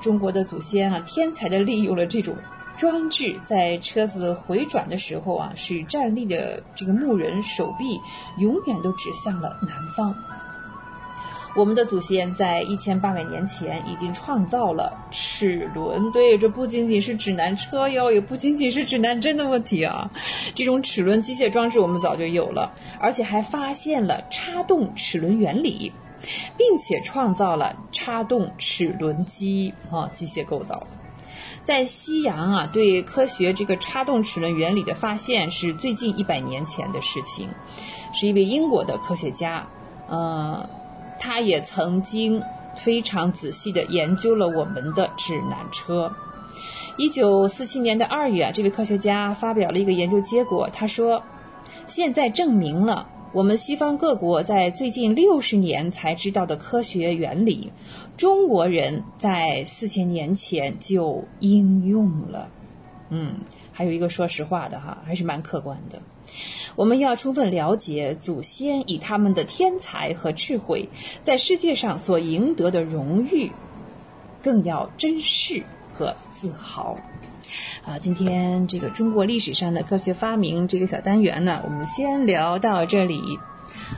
中国的祖先啊，天才的利用了这种装置，在车子回转的时候啊，使站立的这个木人手臂永远都指向了南方。我们的祖先在一千八百年前已经创造了齿轮，对，这不仅仅是指南车哟，也不仅仅是指南针的问题啊。这种齿轮机械装置我们早就有了，而且还发现了插动齿轮原理，并且创造了插动齿轮机啊机械构造。在西洋啊，对科学这个插动齿轮原理的发现是最近一百年前的事情，是一位英国的科学家，嗯。他也曾经非常仔细地研究了我们的指南车。一九四七年的二月啊，这位科学家发表了一个研究结果。他说：“现在证明了我们西方各国在最近六十年才知道的科学原理，中国人在四千年前就应用了。”嗯，还有一个说实话的哈，还是蛮客观的。我们要充分了解祖先以他们的天才和智慧在世界上所赢得的荣誉，更要珍视和自豪。啊，今天这个中国历史上的科学发明这个小单元呢，我们先聊到这里。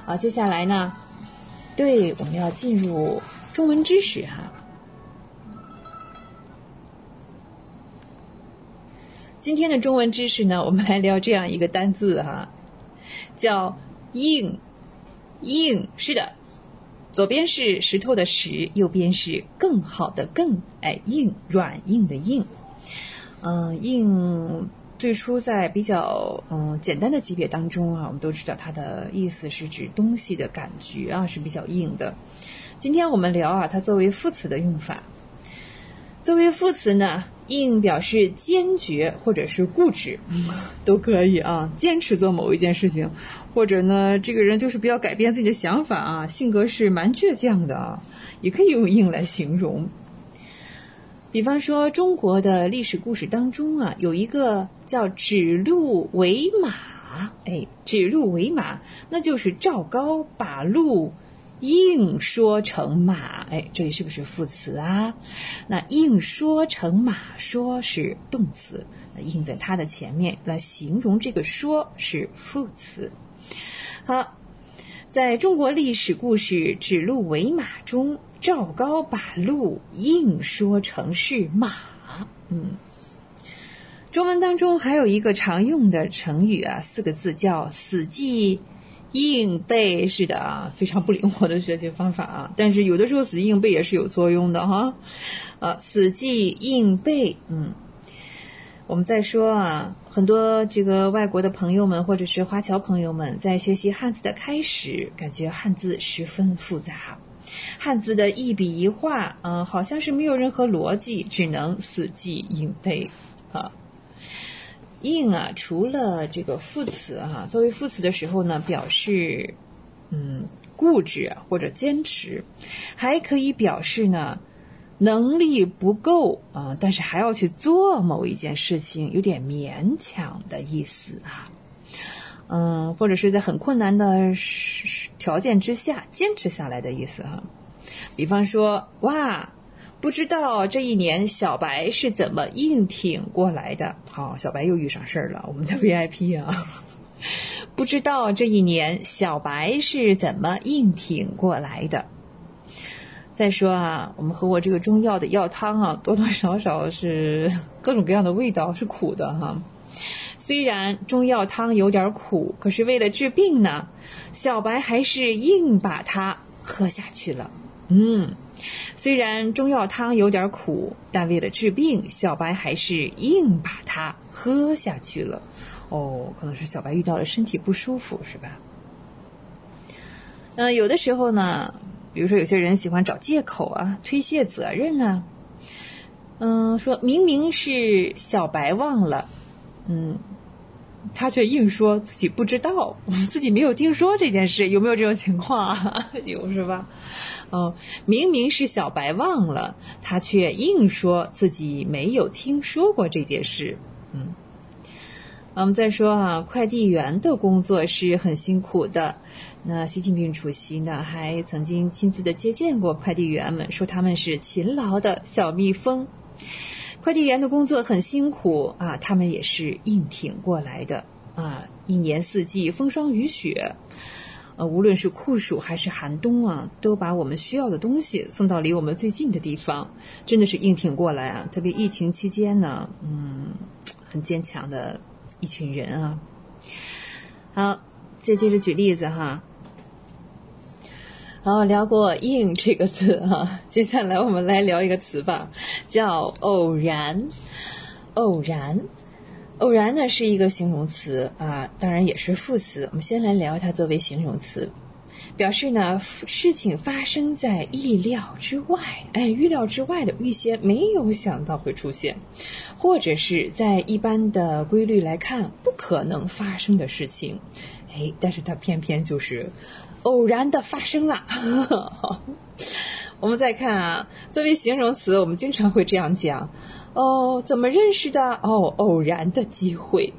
啊，接下来呢，对，我们要进入中文知识哈。今天的中文知识呢，我们来聊这样一个单字哈。叫硬，硬是的，左边是石头的石，右边是更好的更，哎，硬软硬的硬，嗯，硬最初在比较嗯简单的级别当中啊，我们都知道它的意思是指东西的感觉啊是比较硬的。今天我们聊啊，它作为副词的用法，作为副词呢。硬表示坚决或者是固执，[LAUGHS] 都可以啊。坚持做某一件事情，或者呢，这个人就是不要改变自己的想法啊，性格是蛮倔强的啊，也可以用硬来形容。比方说，中国的历史故事当中啊，有一个叫指鹿为马，哎，指鹿为马，那就是赵高把鹿。硬说成马，哎，这里是不是副词啊？那硬说成马说是动词，那硬在它的前面来形容这个说是副词。好，在中国历史故事《指鹿为马》中，赵高把鹿硬说成是马。嗯，中文当中还有一个常用的成语啊，四个字叫死记。硬背是的啊，非常不灵活的学习方法啊。但是有的时候死记硬背也是有作用的哈。呃，死记硬背，嗯，我们再说啊，很多这个外国的朋友们或者是华侨朋友们在学习汉字的开始，感觉汉字十分复杂，汉字的一笔一画，嗯、好像是没有任何逻辑，只能死记硬背啊。应啊，除了这个副词啊，作为副词的时候呢，表示嗯固执或者坚持，还可以表示呢能力不够啊、但是还要去做某一件事情，有点勉强的意思啊。嗯，或者是在很困难的条件之下坚持下来的意思哈。比方说，哇，不知道这一年小白是怎么硬挺过来的。好、小白又遇上事儿了，我们的 VIP 啊，[LAUGHS] 不知道这一年小白是怎么硬挺过来的。再说啊，我们喝过这个中药的药汤啊，多多少少是各种各样的味道，是苦的哈。虽然中药汤有点苦，可是为了治病呢，小白还是硬把它喝下去了。嗯，虽然中药汤有点苦，但为了治病，小白还是硬把它喝下去了。哦，可能是小白遇到了身体不舒服，是吧？嗯、有的时候呢，比如说有些人喜欢找借口啊，推卸责任啊。嗯，说明明是小白忘了，嗯，他却硬说自己不知道，[LAUGHS] 自己没有听说这件事，有没有这种情况啊？[LAUGHS] 有是吧？哦，明明是小白忘了，他却硬说自己没有听说过这件事。嗯，我们再说啊，快递员的工作是很辛苦的。那习近平主席呢，还曾经亲自的接见过快递员们，说他们是勤劳的小蜜蜂。快递员的工作很辛苦啊，他们也是硬挺过来的啊，一年四季风霜雨雪。呃，无论是酷暑还是寒冬啊，都把我们需要的东西送到离我们最近的地方，真的是硬挺过来啊！特别疫情期间呢，嗯，很坚强的一群人啊。好，再接着举例子哈。好，聊过“应”这个字哈，接下来我们来聊一个词吧，叫“偶然”。偶然。偶然呢是一个形容词啊，当然也是副词。我们先来聊它作为形容词，表示呢事情发生在意料之外，哎，预料之外的，预先没有想到会出现，或者是在一般的规律来看不可能发生的事情，哎，但是它偏偏就是偶然的发生了。[LAUGHS] 我们再看啊，作为形容词，我们经常会这样讲。哦，怎么认识的？哦，偶然的机会，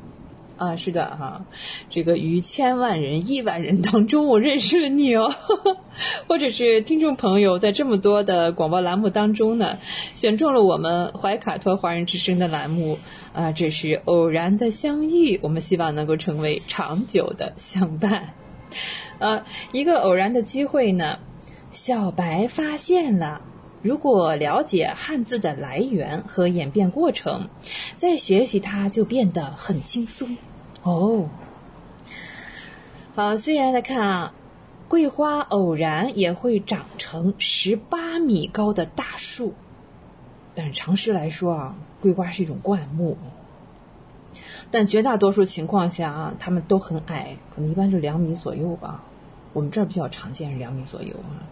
啊，是的哈，这个于千万人、亿万人当中，我认识了你哦，[LAUGHS] 或者是听众朋友在这么多的广播栏目当中呢，选中了我们怀卡托华人之声的栏目，啊，这是偶然的相遇，我们希望能够成为长久的相伴，呃，一个偶然的机会呢，小白发现了。如果了解汉字的来源和演变过程，再学习它就变得很轻松哦。好，虽然来看啊，桂花偶然也会长成十八米高的大树，但是常识来说啊，桂花是一种灌木，但绝大多数情况下啊，它们都很矮，可能一般是两米左右吧。我们这儿比较常见是两米左右啊。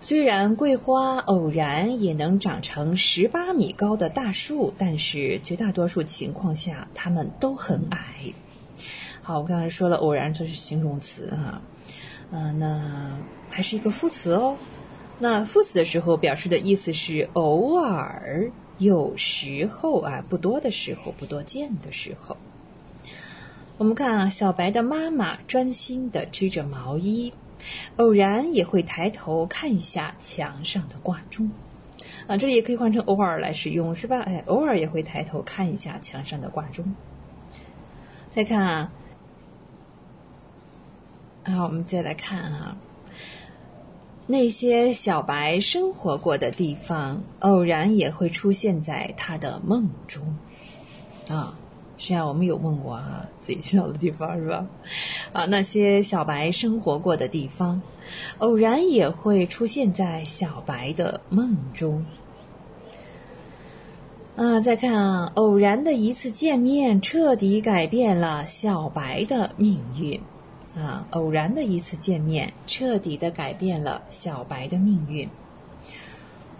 虽然桂花偶然也能长成十八米高的大树，但是绝大多数情况下，它们都很矮。好，我刚才说了，偶然这是形容词啊，嗯，那还是一个副词哦。那副词的时候表示的意思是偶尔、有时候啊，不多的时候，不多见的时候。我们看啊，小白的妈妈专心的织着毛衣。偶然也会抬头看一下墙上的挂钟，啊，这里也可以换成偶尔来使用，是吧？哎，偶尔也会抬头看一下墙上的挂钟。再看啊，啊，我们再来看啊，那些小白生活过的地方，偶然也会出现在他的梦中，啊。实际上，我们有问过啊，自己去到的地方是吧？啊，那些小白生活过的地方，偶然也会出现在小白的梦中。啊，再看啊，偶然的一次见面，彻底改变了小白的命运。啊，偶然的一次见面，彻底的改变了小白的命运。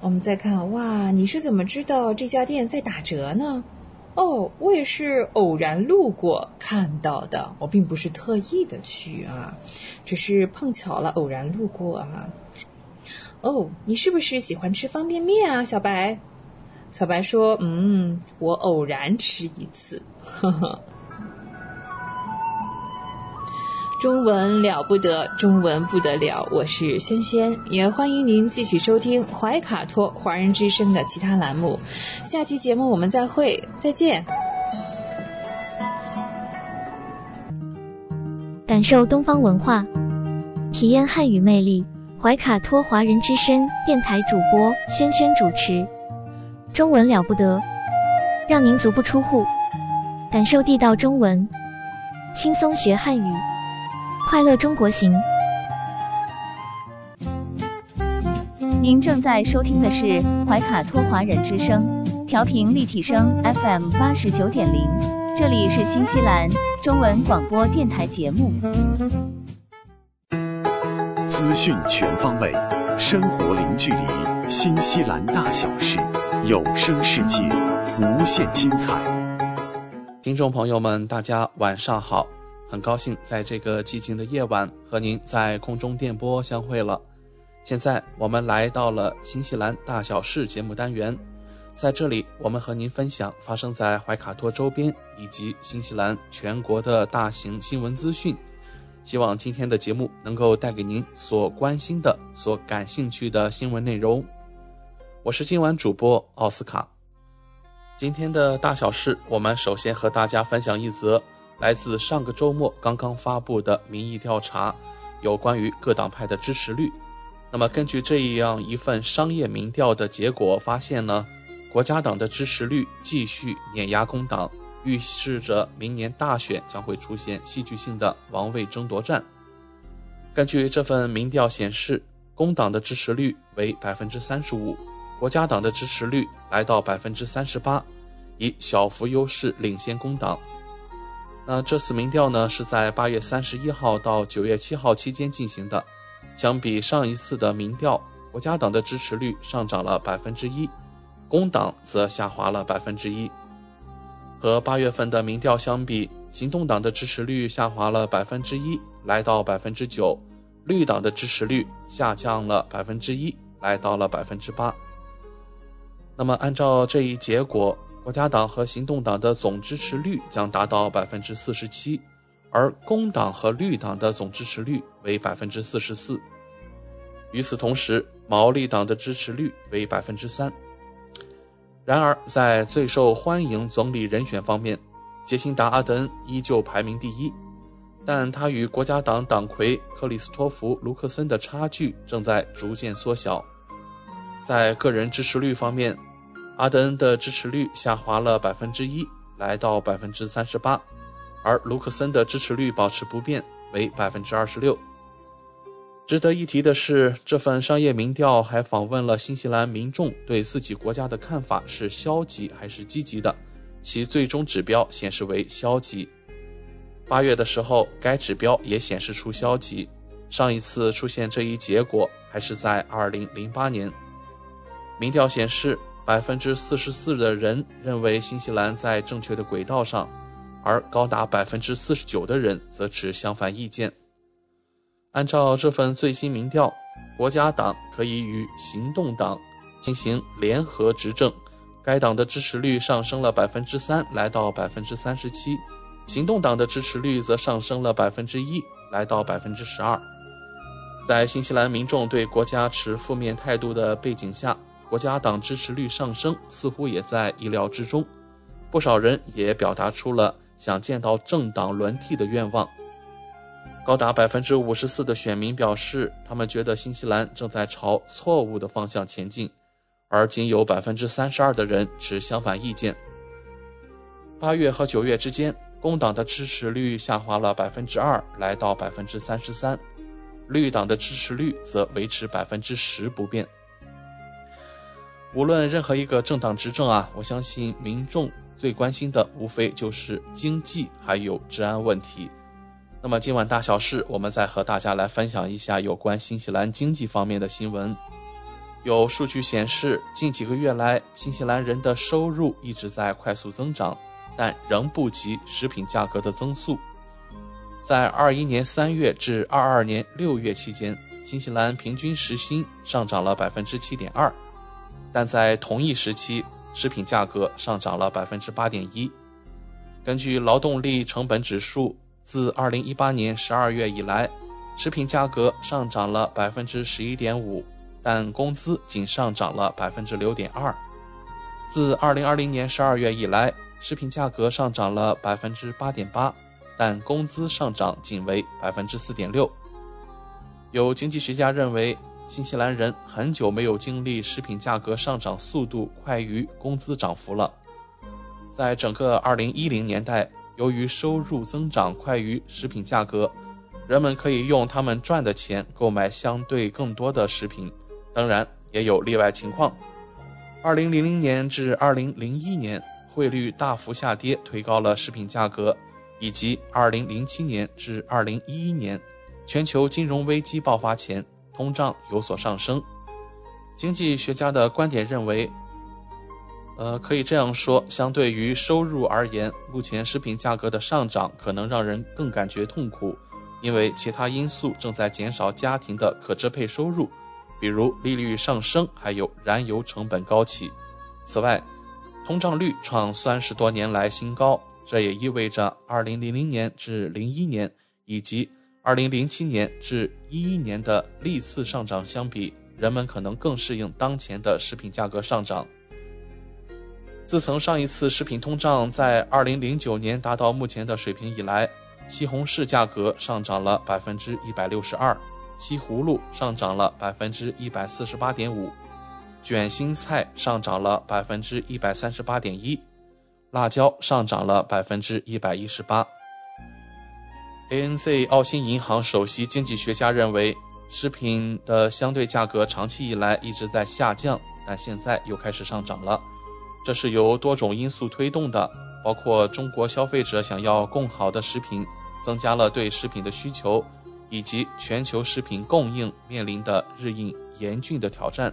我们再看，哇，你是怎么知道这家店在打折呢？哦，我也是偶然路过看到的，我并不是特意的去啊，只是碰巧了偶然路过啊。哦，你是不是喜欢吃方便面啊，小白？小白说：“嗯，我偶然吃一次。”呵呵。中文了不得，中文不得了。我是轩轩，也欢迎您继续收听怀卡托华人之声的其他栏目。下期节目我们再会，再见。感受东方文化，体验汉语魅力。怀卡托华人之声电台主播轩轩主持。中文了不得，让您足不出户，感受地道中文，轻松学汉语。快乐中国行。您正在收听的是怀卡托华人之声，调频立体声 FM 八十九点零，这里是新西兰中文广播电台节目。资讯全方位，生活零距离，新西兰大小事，有声世界，无限精彩。听众朋友们，大家晚上好。很高兴在这个寂静的夜晚和您在空中电波相会了。现在我们来到了新西兰大小事节目单元，在这里我们和您分享发生在怀卡托周边以及新西兰全国的大型新闻资讯。希望今天的节目能够带给您所关心的、所感兴趣的新闻内容。我是今晚主播奥斯卡。今天的大小事，我们首先和大家分享一则。来自上个周末刚刚发布的民意调查，有关于各党派的支持率。那么根据这样一份商业民调的结果发现呢，国家党的支持率继续碾压工党，预示着明年大选将会出现戏剧性的王位争夺战。根据这份民调显示，工党的支持率为百分之三十五，国家党的支持率来到百分之三十八，以小幅优势领先工党。那这次民调呢，是在八月三十一号到九月七号期间进行的。相比上一次的民调，国家党的支持率上涨了百分之一，工党则下滑了百分之一。和八月份的民调相比，行动党的支持率下滑了百分之一，来到百分之九；绿党的支持率下降了百分之一，来到了百分之八。那么，按照这一结果。国家党和行动党的总支持率将达到百分之四十七，而工党和绿党的总支持率为百分之四十四。与此同时，毛利党的支持率为百分之三。然而，在最受欢迎总理人选方面，杰辛达·阿德恩依旧排名第一，但他与国家党党魁克里斯托弗·卢克森的差距正在逐渐缩小。在个人支持率方面，阿德恩的支持率下滑了百分之一，来到百分之三十八，而卢克森的支持率保持不变，为百分之二十六。值得一提的是，这份商业民调还访问了新西兰民众对自己国家的看法是消极还是积极的，其最终指标显示为消极。八月的时候，该指标也显示出消极，上一次出现这一结果还是在二零零八年。民调显示。百分之四十四的人认为新西兰在正确的轨道上，而高达百分之四十九的人则持相反意见。按照这份最新民调，国家党可以与行动党进行联合执政，该党的支持率上升了百分之三，来到百分之三十七；行动党的支持率则上升了百分之一，来到百分之十二。在新西兰民众对国家持负面态度的背景下。国家党支持率上升似乎也在意料之中，不少人也表达出了想见到政党轮替的愿望。高达百分之五十四的选民表示，他们觉得新西兰正在朝错误的方向前进，而仅有百分之三十二的人持相反意见。八月和九月之间，工党的支持率下滑了百分之二，来到百分之三十三；绿党的支持率则维持百分之十不变。无论任何一个政党执政啊，我相信民众最关心的无非就是经济还有治安问题。那么今晚大小事，我们再和大家来分享一下有关新西兰经济方面的新闻。有数据显示，近几个月来，新西兰人的收入一直在快速增长，但仍不及食品价格的增速。在二一年三月至二二年六月期间，新西兰平均时薪上涨了百分之七点二，但在同一时期，食品价格上涨了百分之八点一。根据劳动力成本指数。自二零一八年十二月以来，食品价格上涨了百分之十一点五，但工资仅上涨了百分之六点二。自二零二零年十二月以来，食品价格上涨了百分之八点八，但工资上涨仅为百分之四点六。有经济学家认为，新西兰人很久没有经历食品价格上涨速度快于工资涨幅了。在整个二零一零年代。由于收入增长快于食品价格，人们可以用他们赚的钱购买相对更多的食品。当然，也有例外情况。2000年至2001年，汇率大幅下跌，推高了食品价格；以及2007年至2011年，全球金融危机爆发前，通胀有所上升。经济学家的观点认为。呃，可以这样说，相对于收入而言，目前食品价格的上涨可能让人更感觉痛苦，因为其他因素正在减少家庭的可支配收入，比如利率上升，还有燃油成本高企。此外，通胀率创三十多年来新高，这也意味着2000年至01年以及2007年至11年的历次上涨相比，人们可能更适应当前的食品价格上涨。自从上一次食品通胀在二零零九年达到目前的水平以来，西红柿价格上涨了百分之一百六十二，西葫芦上涨了百分之一百四十八点五，卷心菜上涨了百分之一百三十八点一，辣椒上涨了百分之一百一十八。ANZ 澳新银行首席经济学家认为，食品的相对价格长期以来一直在下降，但现在又开始上涨了。这是由多种因素推动的，包括中国消费者想要更好的食品，增加了对食品的需求，以及全球食品供应面临的日益严峻的挑战。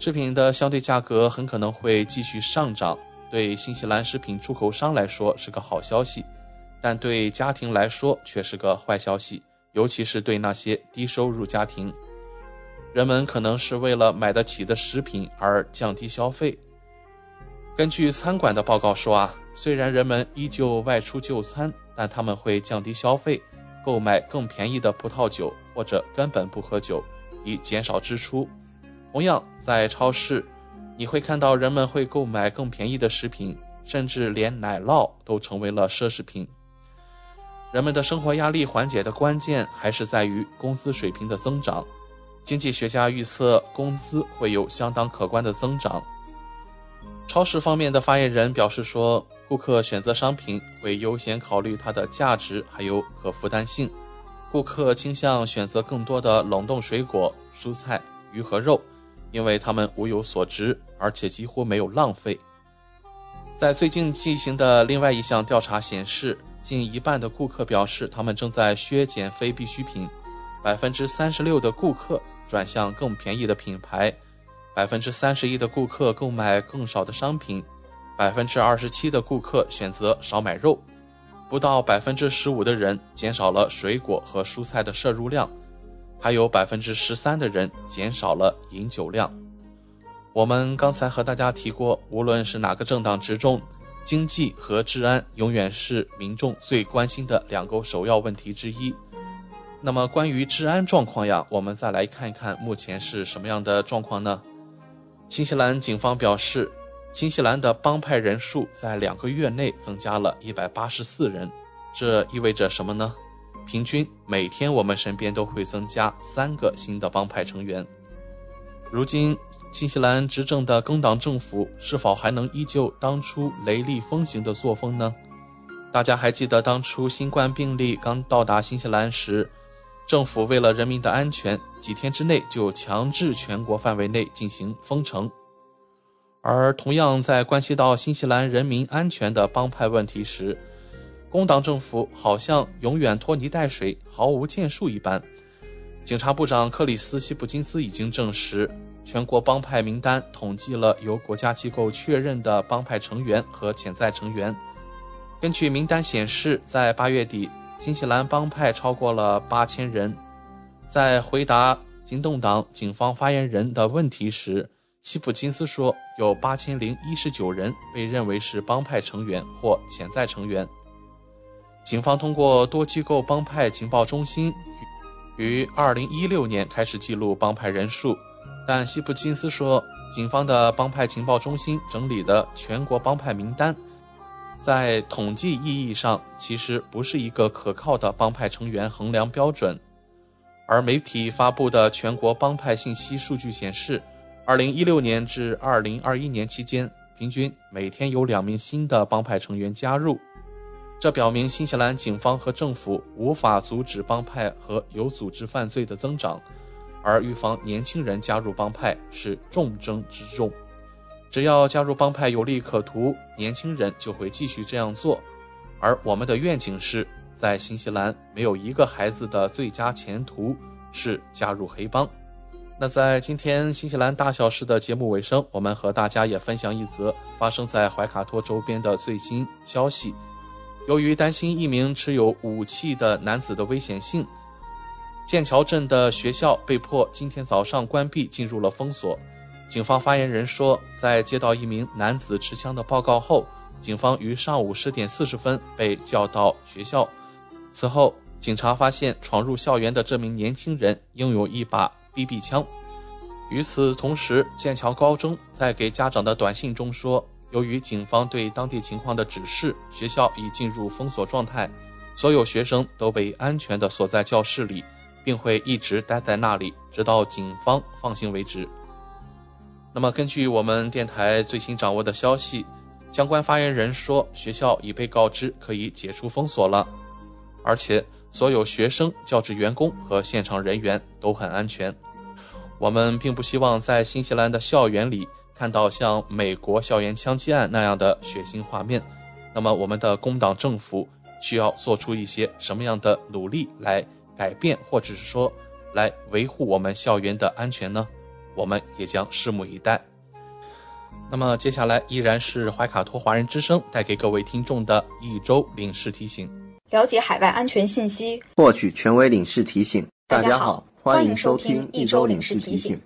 食品的相对价格很可能会继续上涨，对新西兰食品出口商来说是个好消息，但对家庭来说却是个坏消息，尤其是对那些低收入家庭，人们可能是为了买得起的食品而降低消费。根据餐馆的报告说啊，虽然人们依旧外出就餐，但他们会降低消费，购买更便宜的葡萄酒，或者根本不喝酒，以减少支出。同样，在超市，你会看到人们会购买更便宜的食品，甚至连奶酪都成为了奢侈品。人们的生活压力缓解的关键还是在于工资水平的增长。经济学家预测，工资会有相当可观的增长。超市方面的发言人表示说，顾客选择商品会优先考虑它的价值还有可负担性。顾客倾向选择更多的冷冻水果、蔬菜、鱼和肉，因为它们物有所值，而且几乎没有浪费。在最近进行的另外一项调查显示，近一半的顾客表示他们正在削减非必需品，百分之三十六的顾客转向更便宜的品牌。百分之三十一的顾客购买更少的商品，百分之二十七的顾客选择少买肉，不到百分之十五的人减少了水果和蔬菜的摄入量，还有百分之十三的人减少了饮酒量。我们刚才和大家提过，无论是哪个政党执政，经济和治安永远是民众最关心的两个首要问题之一。那么关于治安状况呀，我们再来看一看目前是什么样的状况呢？新西兰警方表示，新西兰的帮派人数在两个月内增加了一百八十四人。这意味着什么呢？平均每天我们身边都会增加三个新的帮派成员。如今，新西兰执政的工党政府是否还能依旧当初雷厉风行的作风呢？大家还记得当初新冠病例刚到达新西兰时？政府为了人民的安全，几天之内就强制全国范围内进行封城。而同样在关系到新西兰人民安全的帮派问题时，工党政府好像永远拖泥带水，毫无建树一般。警察部长克里斯·西普金斯已经证实，全国帮派名单统计了由国家机构确认的帮派成员和潜在成员。根据名单显示，在八月底，新西兰帮派超过了八千人。在回答行动党警方发言人的问题时，西普金斯说，有八千零一十九人被认为是帮派成员或潜在成员。警方通过多机构帮派情报中心于二零一六年开始记录帮派人数，但西普金斯说，警方的帮派情报中心整理的全国帮派名单，在统计意义上其实不是一个可靠的帮派成员衡量标准。而媒体发布的全国帮派信息数据显示，二零一六年至二零二一年期间，平均每天有两名新的帮派成员加入。这表明新西兰警方和政府无法阻止帮派和有组织犯罪的增长，而预防年轻人加入帮派是重中之重。只要加入帮派有利可图，年轻人就会继续这样做。而我们的愿景是在新西兰没有一个孩子的最佳前途是加入黑帮。那在今天新西兰大小事的节目尾声，我们和大家也分享一则发生在怀卡托周边的最新消息。由于担心一名持有武器的男子的危险性，剑桥镇的学校被迫今天早上关闭，进入了封锁。警方发言人说，在接到一名男子持枪的报告后，警方于上午十点四十分被叫到学校。此后，警察发现闯入校园的这名年轻人拥有一把 BB 枪。与此同时，剑桥高中在给家长的短信中说。由于警方对当地情况的指示，学校已进入封锁状态，所有学生都被安全地锁在教室里，并会一直待在那里，直到警方放行为止。那么，根据我们电台最新掌握的消息，相关发言人说，学校已被告知可以解除封锁了，而且所有学生、教职员工和现场人员都很安全。我们并不希望在新西兰的校园里。看到像美国校园枪击案那样的血腥画面，那么我们的工党政府需要做出一些什么样的努力来改变，或者是说来维护我们校园的安全呢？我们也将拭目以待。那么接下来依然是怀卡托华人之声带给各位听众的一周领事提醒：了解海外安全信息，获取权威领事提醒。大家好，欢迎收听一周领事提醒。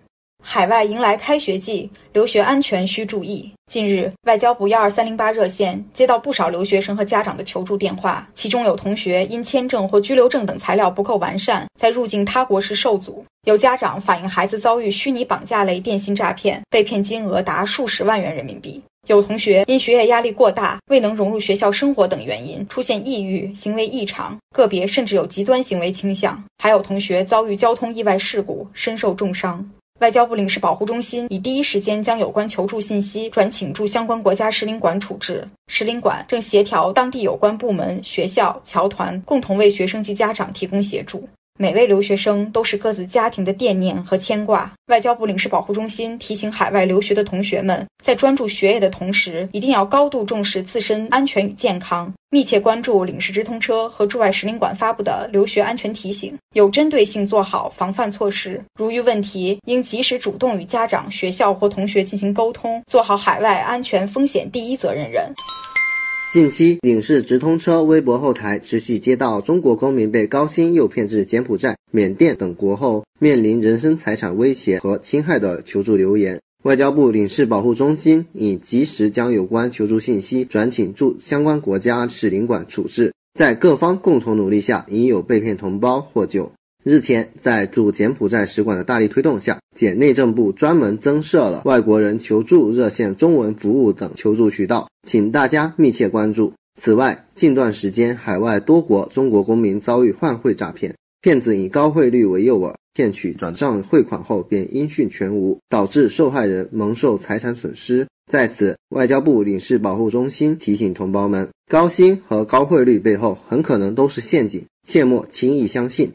海外迎来开学季，留学安全需注意。近日，外交部幺二三零八热线接到不少留学生和家长的求助电话，其中有同学因签证或居留证等材料不够完善，在入境他国时受阻；有家长反映孩子遭遇虚拟绑架类电信诈骗，被骗金额达数十万元人民币；有同学因学业压力过大，未能融入学校生活等原因出现抑郁、行为异常，个别甚至有极端行为倾向；还有同学遭遇交通意外事故，身受重伤。外交部领事保护中心已第一时间将有关求助信息转请驻相关国家使领馆处置，使领馆正协调当地有关部门、学校、侨团，共同为学生及家长提供协助。每位留学生都是各自家庭的惦念和牵挂。外交部领事保护中心提醒海外留学的同学们，在专注学业的同时，一定要高度重视自身安全与健康，密切关注领事直通车和驻外使领馆发布的留学安全提醒，有针对性做好防范措施。如遇问题，应及时主动与家长、学校或同学进行沟通，做好海外安全风险第一责任人。近期，领事直通车微博后台持续接到中国公民被高薪诱骗至柬埔寨、缅甸等国后，面临人身财产威胁和侵害的求助留言。外交部领事保护中心已及时将有关求助信息转请驻相关国家使领馆处置，在各方共同努力下，已有被骗同胞获救。日前，在驻柬埔寨使馆的大力推动下，柬内政部专门增设了外国人求助热线、中文服务等求助渠道，请大家密切关注。此外，近段时间，海外多国中国公民遭遇换汇诈骗，骗子以高汇率为诱饵，骗取转账汇款后便音讯全无，导致受害人蒙受财产损失。在此，外交部领事保护中心提醒同胞们：高薪和高汇率背后很可能都是陷阱，切莫轻易相信。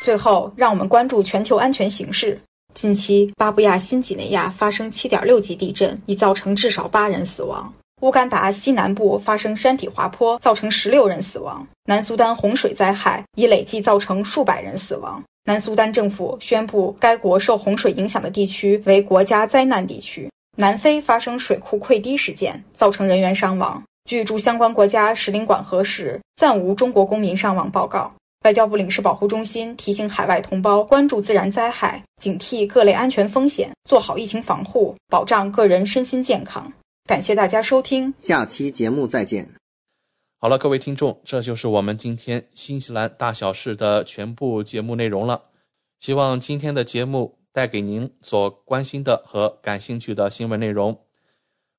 最后，让我们关注全球安全形势。近期，巴布亚新几内亚发生7.6级地震，已造成至少八人死亡。乌干达西南部发生山体滑坡，造成十六人死亡；南苏丹洪水灾害已累计造成数百人死亡。南苏丹政府宣布该国受洪水影响的地区为国家灾难地区。南非发生水库溃堤事件，造成人员伤亡。据驻相关国家使领馆核实，暂无中国公民伤亡报告。外交部领事保护中心提醒海外同胞关注自然灾害，警惕各类安全风险，做好疫情防护，保障个人身心健康。感谢大家收听，下期节目再见。好了，各位听众，这就是我们今天新西兰大小事的全部节目内容了。希望今天的节目带给您所关心的和感兴趣的新闻内容。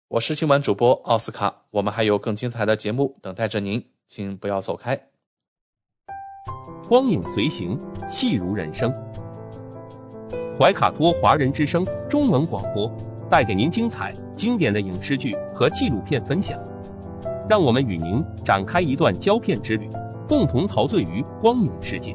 我是今晚主播奥斯卡，我们还有更精彩的节目等待着您，请不要走开。光影随行，戏如人生。怀卡托华人之声中文广播。带给您精彩、经典的影视剧和纪录片分享，让我们与您展开一段胶片之旅，共同陶醉于光影世界。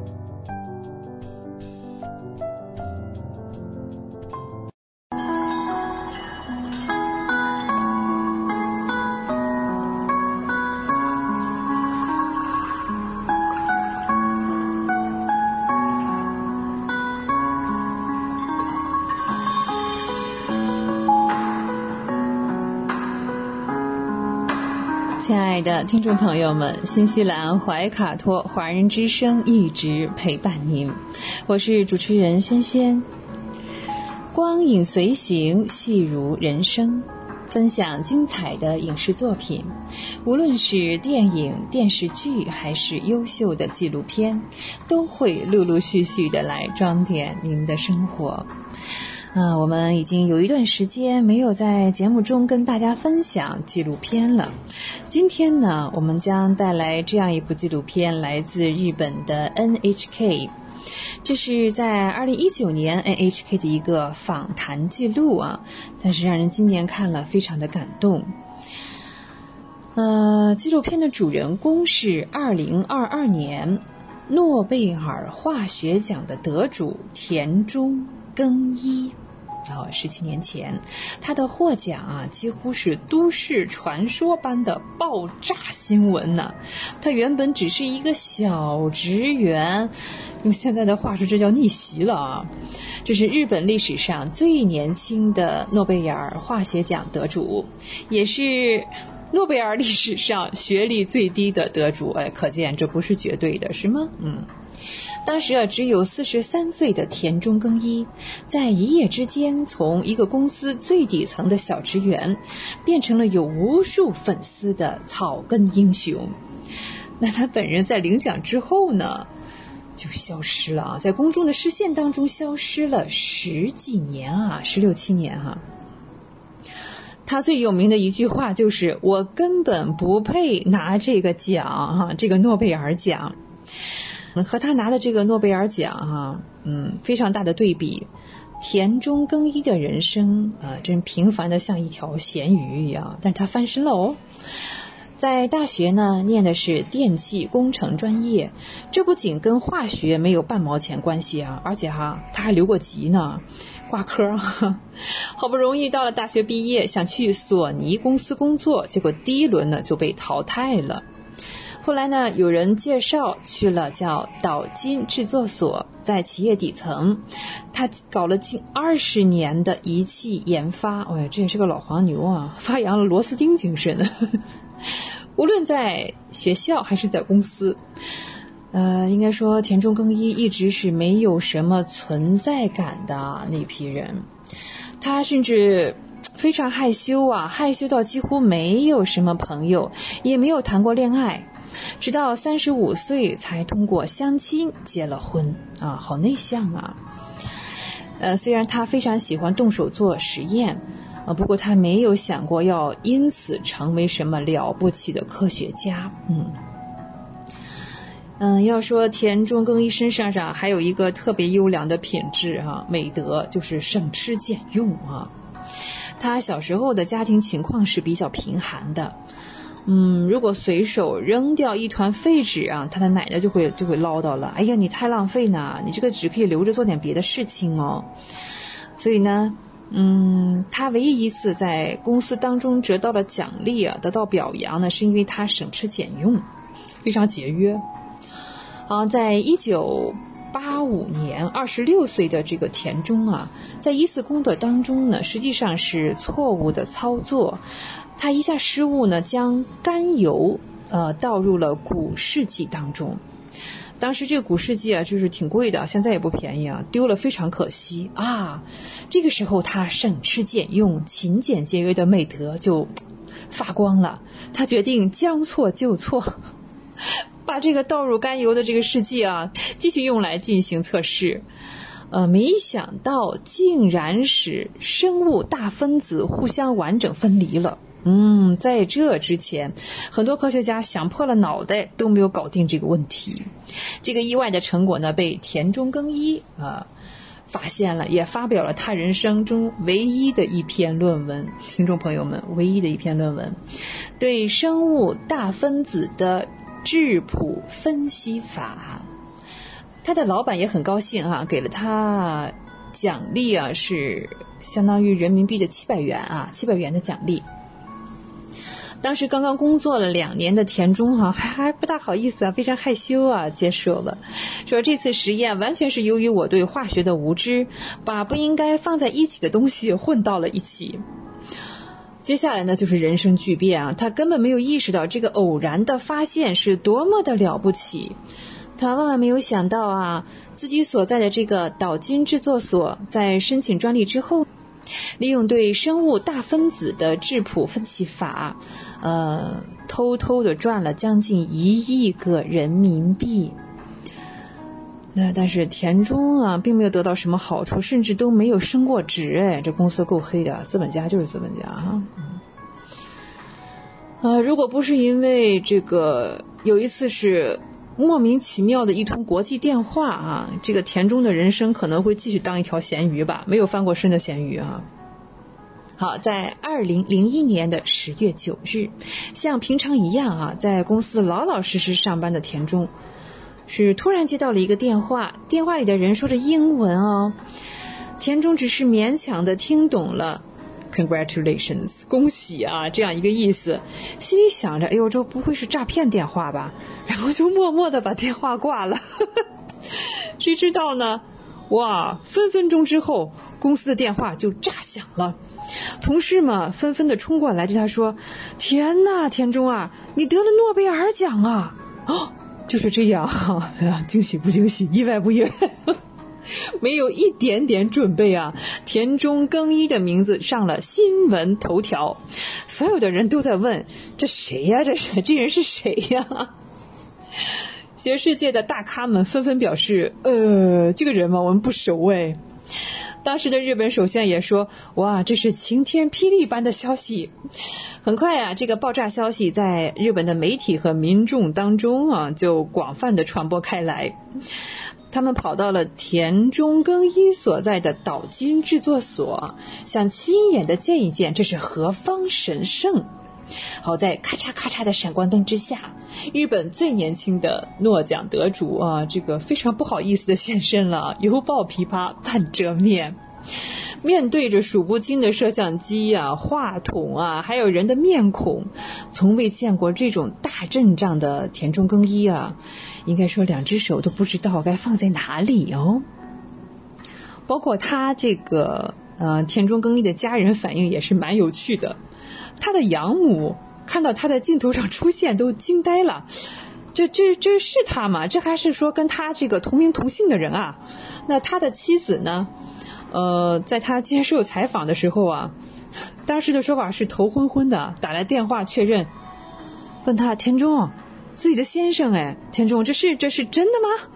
听众朋友们，新西兰怀卡托华人之声一直陪伴您，我是主持人轩轩。光影随行，戏如人生，分享精彩的影视作品，无论是电影、电视剧，还是优秀的纪录片，都会陆陆续续的来装点您的生活。啊，我们已经有一段时间没有在节目中跟大家分享纪录片了。今天呢，我们将带来这样一部纪录片，来自日本的 NHK。这是在二零一九年 NHK 的一个访谈记录啊，但是让人今年看了非常的感动。呃，纪录片的主人公是二零二二年诺贝尔化学奖的得主田中耕一。哦，十七年前，他的获奖啊，几乎是都市传说般的爆炸新闻呢。他原本只是一个小职员，用现在的话说，这叫逆袭了啊！这是日本历史上最年轻的诺贝尔化学奖得主，也是诺贝尔历史上学历最低的得主。哎，可见这不是绝对的，是吗？嗯。当时啊，只有四十三岁的田中耕一，在一夜之间从一个公司最底层的小职员，变成了有无数粉丝的草根英雄。那他本人在领奖之后呢，就消失了啊，在公众的视线当中消失了十几年啊，十六七年哈。他最有名的一句话就是：“我根本不配拿这个奖哈，这个诺贝尔奖。”和他拿的这个诺贝尔奖，哈，嗯，非常大的对比。田中耕一的人生啊，真平凡的像一条咸鱼一样，但是他翻身了哦。在大学呢，念的是电气工程专业，这不仅跟化学没有半毛钱关系啊，而且哈，他还留过级呢，挂科。[LAUGHS] 好不容易到了大学毕业，想去索尼公司工作，结果第一轮呢就被淘汰了。后来呢，有人介绍去了叫岛金制作所，在企业底层，他搞了近二十年的仪器研发。哎呀，这也是个老黄牛啊，发扬了螺丝钉精神。[LAUGHS] 无论在学校还是在公司，呃，应该说田中耕一一直是没有什么存在感的那批人。他甚至非常害羞啊，害羞到几乎没有什么朋友，也没有谈过恋爱。直到三十五岁才通过相亲结了婚啊，好内向啊。呃，虽然他非常喜欢动手做实验啊，不过他没有想过要因此成为什么了不起的科学家。嗯嗯，要说田中耕一身上上还有一个特别优良的品质哈，美德就是省吃俭用啊。他小时候的家庭情况是比较贫寒的。嗯，如果随手扔掉一团废纸啊，他的奶奶就会就会唠叨了。哎呀，你太浪费呢，你这个纸可以留着做点别的事情哦。所以呢，嗯，他唯一一次在公司当中得到了奖励啊，得到表扬呢，是因为他省吃俭用，非常节约。啊，在一九八五年，二十六岁的这个田中啊，在一次工作当中呢，实际上是错误的操作，他一下失误呢，将甘油呃倒入了古试剂当中。当时这个古试剂啊，就是挺贵的，现在也不便宜啊，丢了非常可惜啊。这个时候他省吃俭用、勤俭节约的美德就发光了，他决定将错就错，[LAUGHS] 把这个倒入甘油的这个试剂啊，继续用来进行测试。呃，没想到竟然使生物大分子互相完整分离了。嗯，在这之前，很多科学家想破了脑袋都没有搞定这个问题。这个意外的成果呢，被田中耕一啊发现了，也发表了他人生中唯一的一篇论文。听众朋友们，唯一的一篇论文，对生物大分子的质谱分析法。他的老板也很高兴啊，给了他奖励啊，是相当于人民币的七百元啊，七百元的奖励。当时刚刚工作了两年的田中哈 [LAUGHS] 还还不大好意思啊，非常害羞啊，接受了，说这次实验完全是由于我对化学的无知，把不应该放在一起的东西混到了一起。接下来呢，就是人生巨变啊，他根本没有意识到这个偶然的发现是多么的了不起，他万万没有想到啊，自己所在的这个岛津制作所在申请专利之后，利用对生物大分子的质谱分析法。呃，偷偷的赚了将近一亿个人民币。那但是田中啊，并没有得到什么好处，甚至都没有升过职。哎，这公司够黑的，资本家就是资本家哈。啊，如果不是因为这个有一次是莫名其妙的一通国际电话啊，这个田中的人生可能会继续当一条咸鱼吧，没有翻过身的咸鱼啊。好，在二零零一年的十月九日，像平常一样啊，在公司老老实实上班的田中，是突然接到了一个电话，电话里的人说着英文哦，田中只是勉强的听懂了，Congratulations，恭喜啊，这样一个意思，心里想着，哎呦，这不会是诈骗电话吧？然后就默默的把电话挂了。谁知道呢？哇，分分钟之后，公司的电话就炸响了。同事们纷纷的冲过来对他说：“天哪，田中啊，你得了诺贝尔奖啊！” [GASPS] 哦，就是这样，哎呀，惊喜不惊喜，意外不意外，[LAUGHS] 没有一点点准备啊！田中更一的名字上了新闻头条，所有的人都在问：这谁呀？这是这人是谁呀？学世界的大咖们纷纷表示：“呃，这个人嘛，我们不熟哎。”当时的日本首相也说：“哇，这是晴天霹雳般的消息！”很快啊，这个爆炸消息在日本的媒体和民众当中啊，就广泛的传播开来。他们跑到了田中更一所在的岛津制作所，想亲眼的见一见这是何方神圣。好在咔嚓咔嚓的闪光灯之下，日本最年轻的诺奖得主啊，这个非常不好意思的现身了，[LAUGHS] 犹抱琵琶半遮面，面对着数不清的摄像机啊、话筒啊，还有人的面孔，从未见过这种大阵仗的田中更一啊，应该说两只手都不知道该放在哪里哦。包括他这个呃田中更一的家人反应也是蛮有趣的。他的养母看到他在镜头上出现，都惊呆了。这、这、这是他吗？这还是说跟他这个同名同姓的人啊？那他的妻子呢？呃，在他接受采访的时候啊，当时的说法是头昏昏的，打来电话确认，问他田中，自己的先生哎，田中，这是这是真的吗？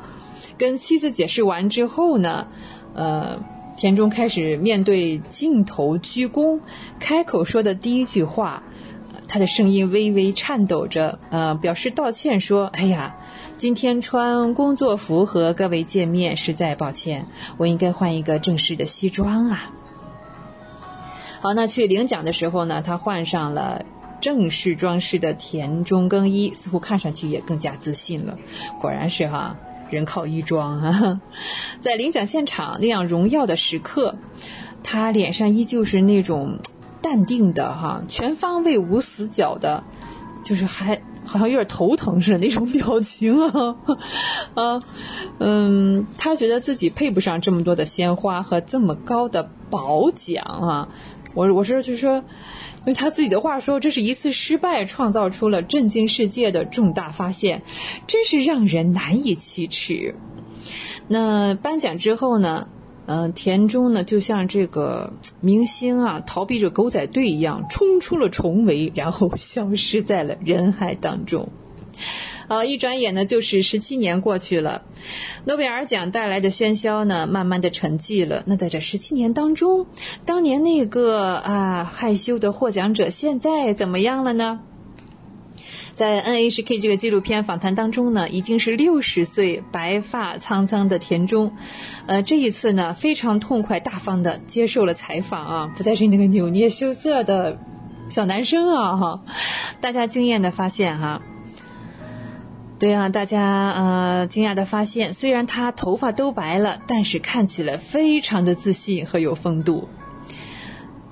跟妻子解释完之后呢，呃。田中开始面对镜头鞠躬，开口说的第一句话，他的声音微微颤抖着，呃，表示道歉说：“哎呀，今天穿工作服和各位见面，实在抱歉，我应该换一个正式的西装啊。”好，那去领奖的时候呢，他换上了正式装饰的田中更衣，似乎看上去也更加自信了。果然是哈。人靠衣装啊，[LAUGHS] 在领奖现场那样荣耀的时刻，他脸上依旧是那种淡定的哈，全方位无死角的，就是还好像有点头疼似的那种表情啊 [LAUGHS] 啊嗯，他觉得自己配不上这么多的鲜花和这么高的褒奖啊。我我是就是说。用他自己的话说，这是一次失败，创造出了震惊世界的重大发现，真是让人难以启齿。那颁奖之后呢？嗯，田中呢，就像这个明星啊，逃避着狗仔队一样，冲出了重围，然后消失在了人海当中。好，一转眼呢，就是十七年过去了，诺贝尔奖带来的喧嚣呢，慢慢的沉寂了。那在这十七年当中，当年那个啊害羞的获奖者，现在怎么样了呢？在 NHK 这个纪录片访谈当中呢，已经是六十岁、白发苍苍的田中，呃，这一次呢，非常痛快、大方的接受了采访啊，不再是那个扭捏羞涩的小男生啊，哈，大家惊艳的发现哈。对啊，大家呃惊讶的发现，虽然他头发都白了，但是看起来非常的自信和有风度。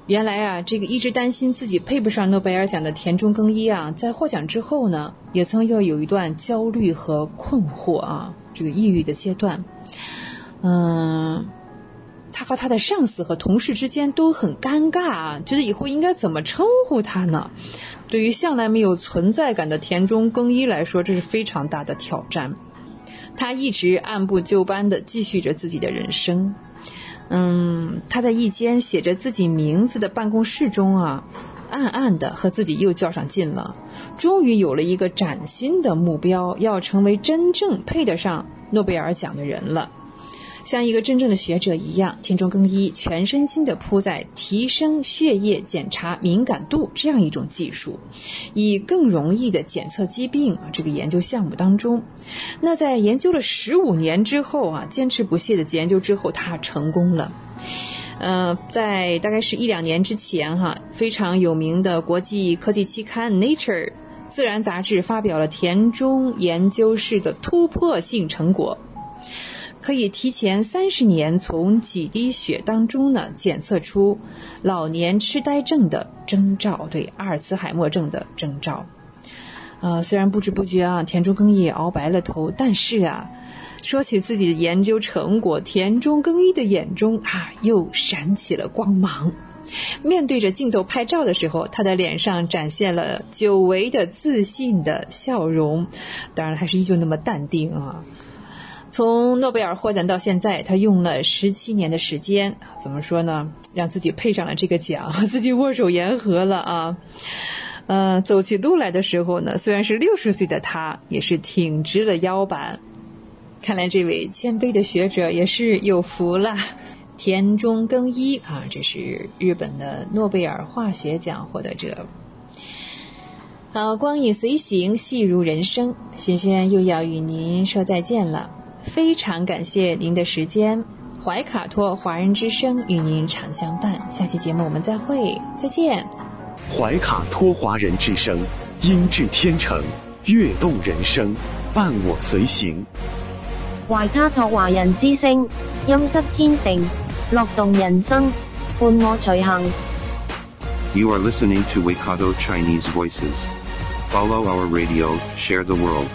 原来啊，这个一直担心自己配不上诺贝尔奖的田中耕一啊，在获奖之后呢，也曾要有一段焦虑和困惑啊，这个抑郁的阶段。嗯，他和他的上司和同事之间都很尴尬啊，觉得以后应该怎么称呼他呢？对于向来没有存在感的田中耕一来说，这是非常大的挑战。他一直按部就班的继续着自己的人生。嗯，他在一间写着自己名字的办公室中啊，暗暗的和自己又较上劲了。终于有了一个崭新的目标，要成为真正配得上诺贝尔奖的人了。像一个真正的学者一样，田中耕一全身心地扑在提升血液检查敏感度这样一种技术，以更容易的检测疾病这个研究项目当中。那在研究了十五年之后啊，坚持不懈的研究之后，他成功了。呃，在大概是一两年之前哈，非常有名的国际科技期刊《Nature》自然杂志发表了田中研究室的突破性成果。可以提前三十年从几滴血当中呢检测出老年痴呆症的征兆，对阿尔茨海默症的征兆。呃，虽然不知不觉啊，田中耕一熬白了头，但是啊，说起自己的研究成果，田中耕一的眼中啊又闪起了光芒。面对着镜头拍照的时候，他的脸上展现了久违的自信的笑容，当然还是依旧那么淡定啊。从诺贝尔获奖到现在，他用了十七年的时间，怎么说呢？让自己配上了这个奖，和 [LAUGHS] 自己握手言和了啊！呃，走起路来的时候呢，虽然是六十岁的他，也是挺直了腰板。看来这位谦卑的学者也是有福了。田中耕一啊，这是日本的诺贝尔化学奖获得者。好，光影随行，戏如人生，轩轩又要与您说再见了。非常感谢您的时间，怀卡托华人之声与您常相伴。下期节目我们再会，再见。怀卡托华人之声，音质天成，悦动人生，伴我随行。怀卡托华人之声，音质天成，乐动人生，伴我随行。You are listening to Waikato Chinese Voices. Follow our radio, share the world.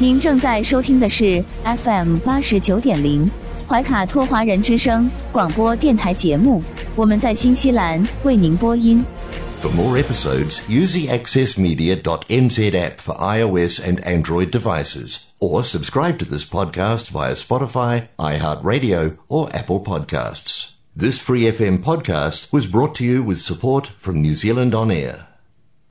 您正在收听的是 FM 八十九点零怀卡托华人之声广播电台节目，我们在新西兰为您播音。For more episodes, use the accessmedia.nz app for iOS and Android devices, or subscribe to this podcast via Spotify, iHeartRadio, or Apple Podcasts. This free FM podcast was brought to you with support from New Zealand On Air.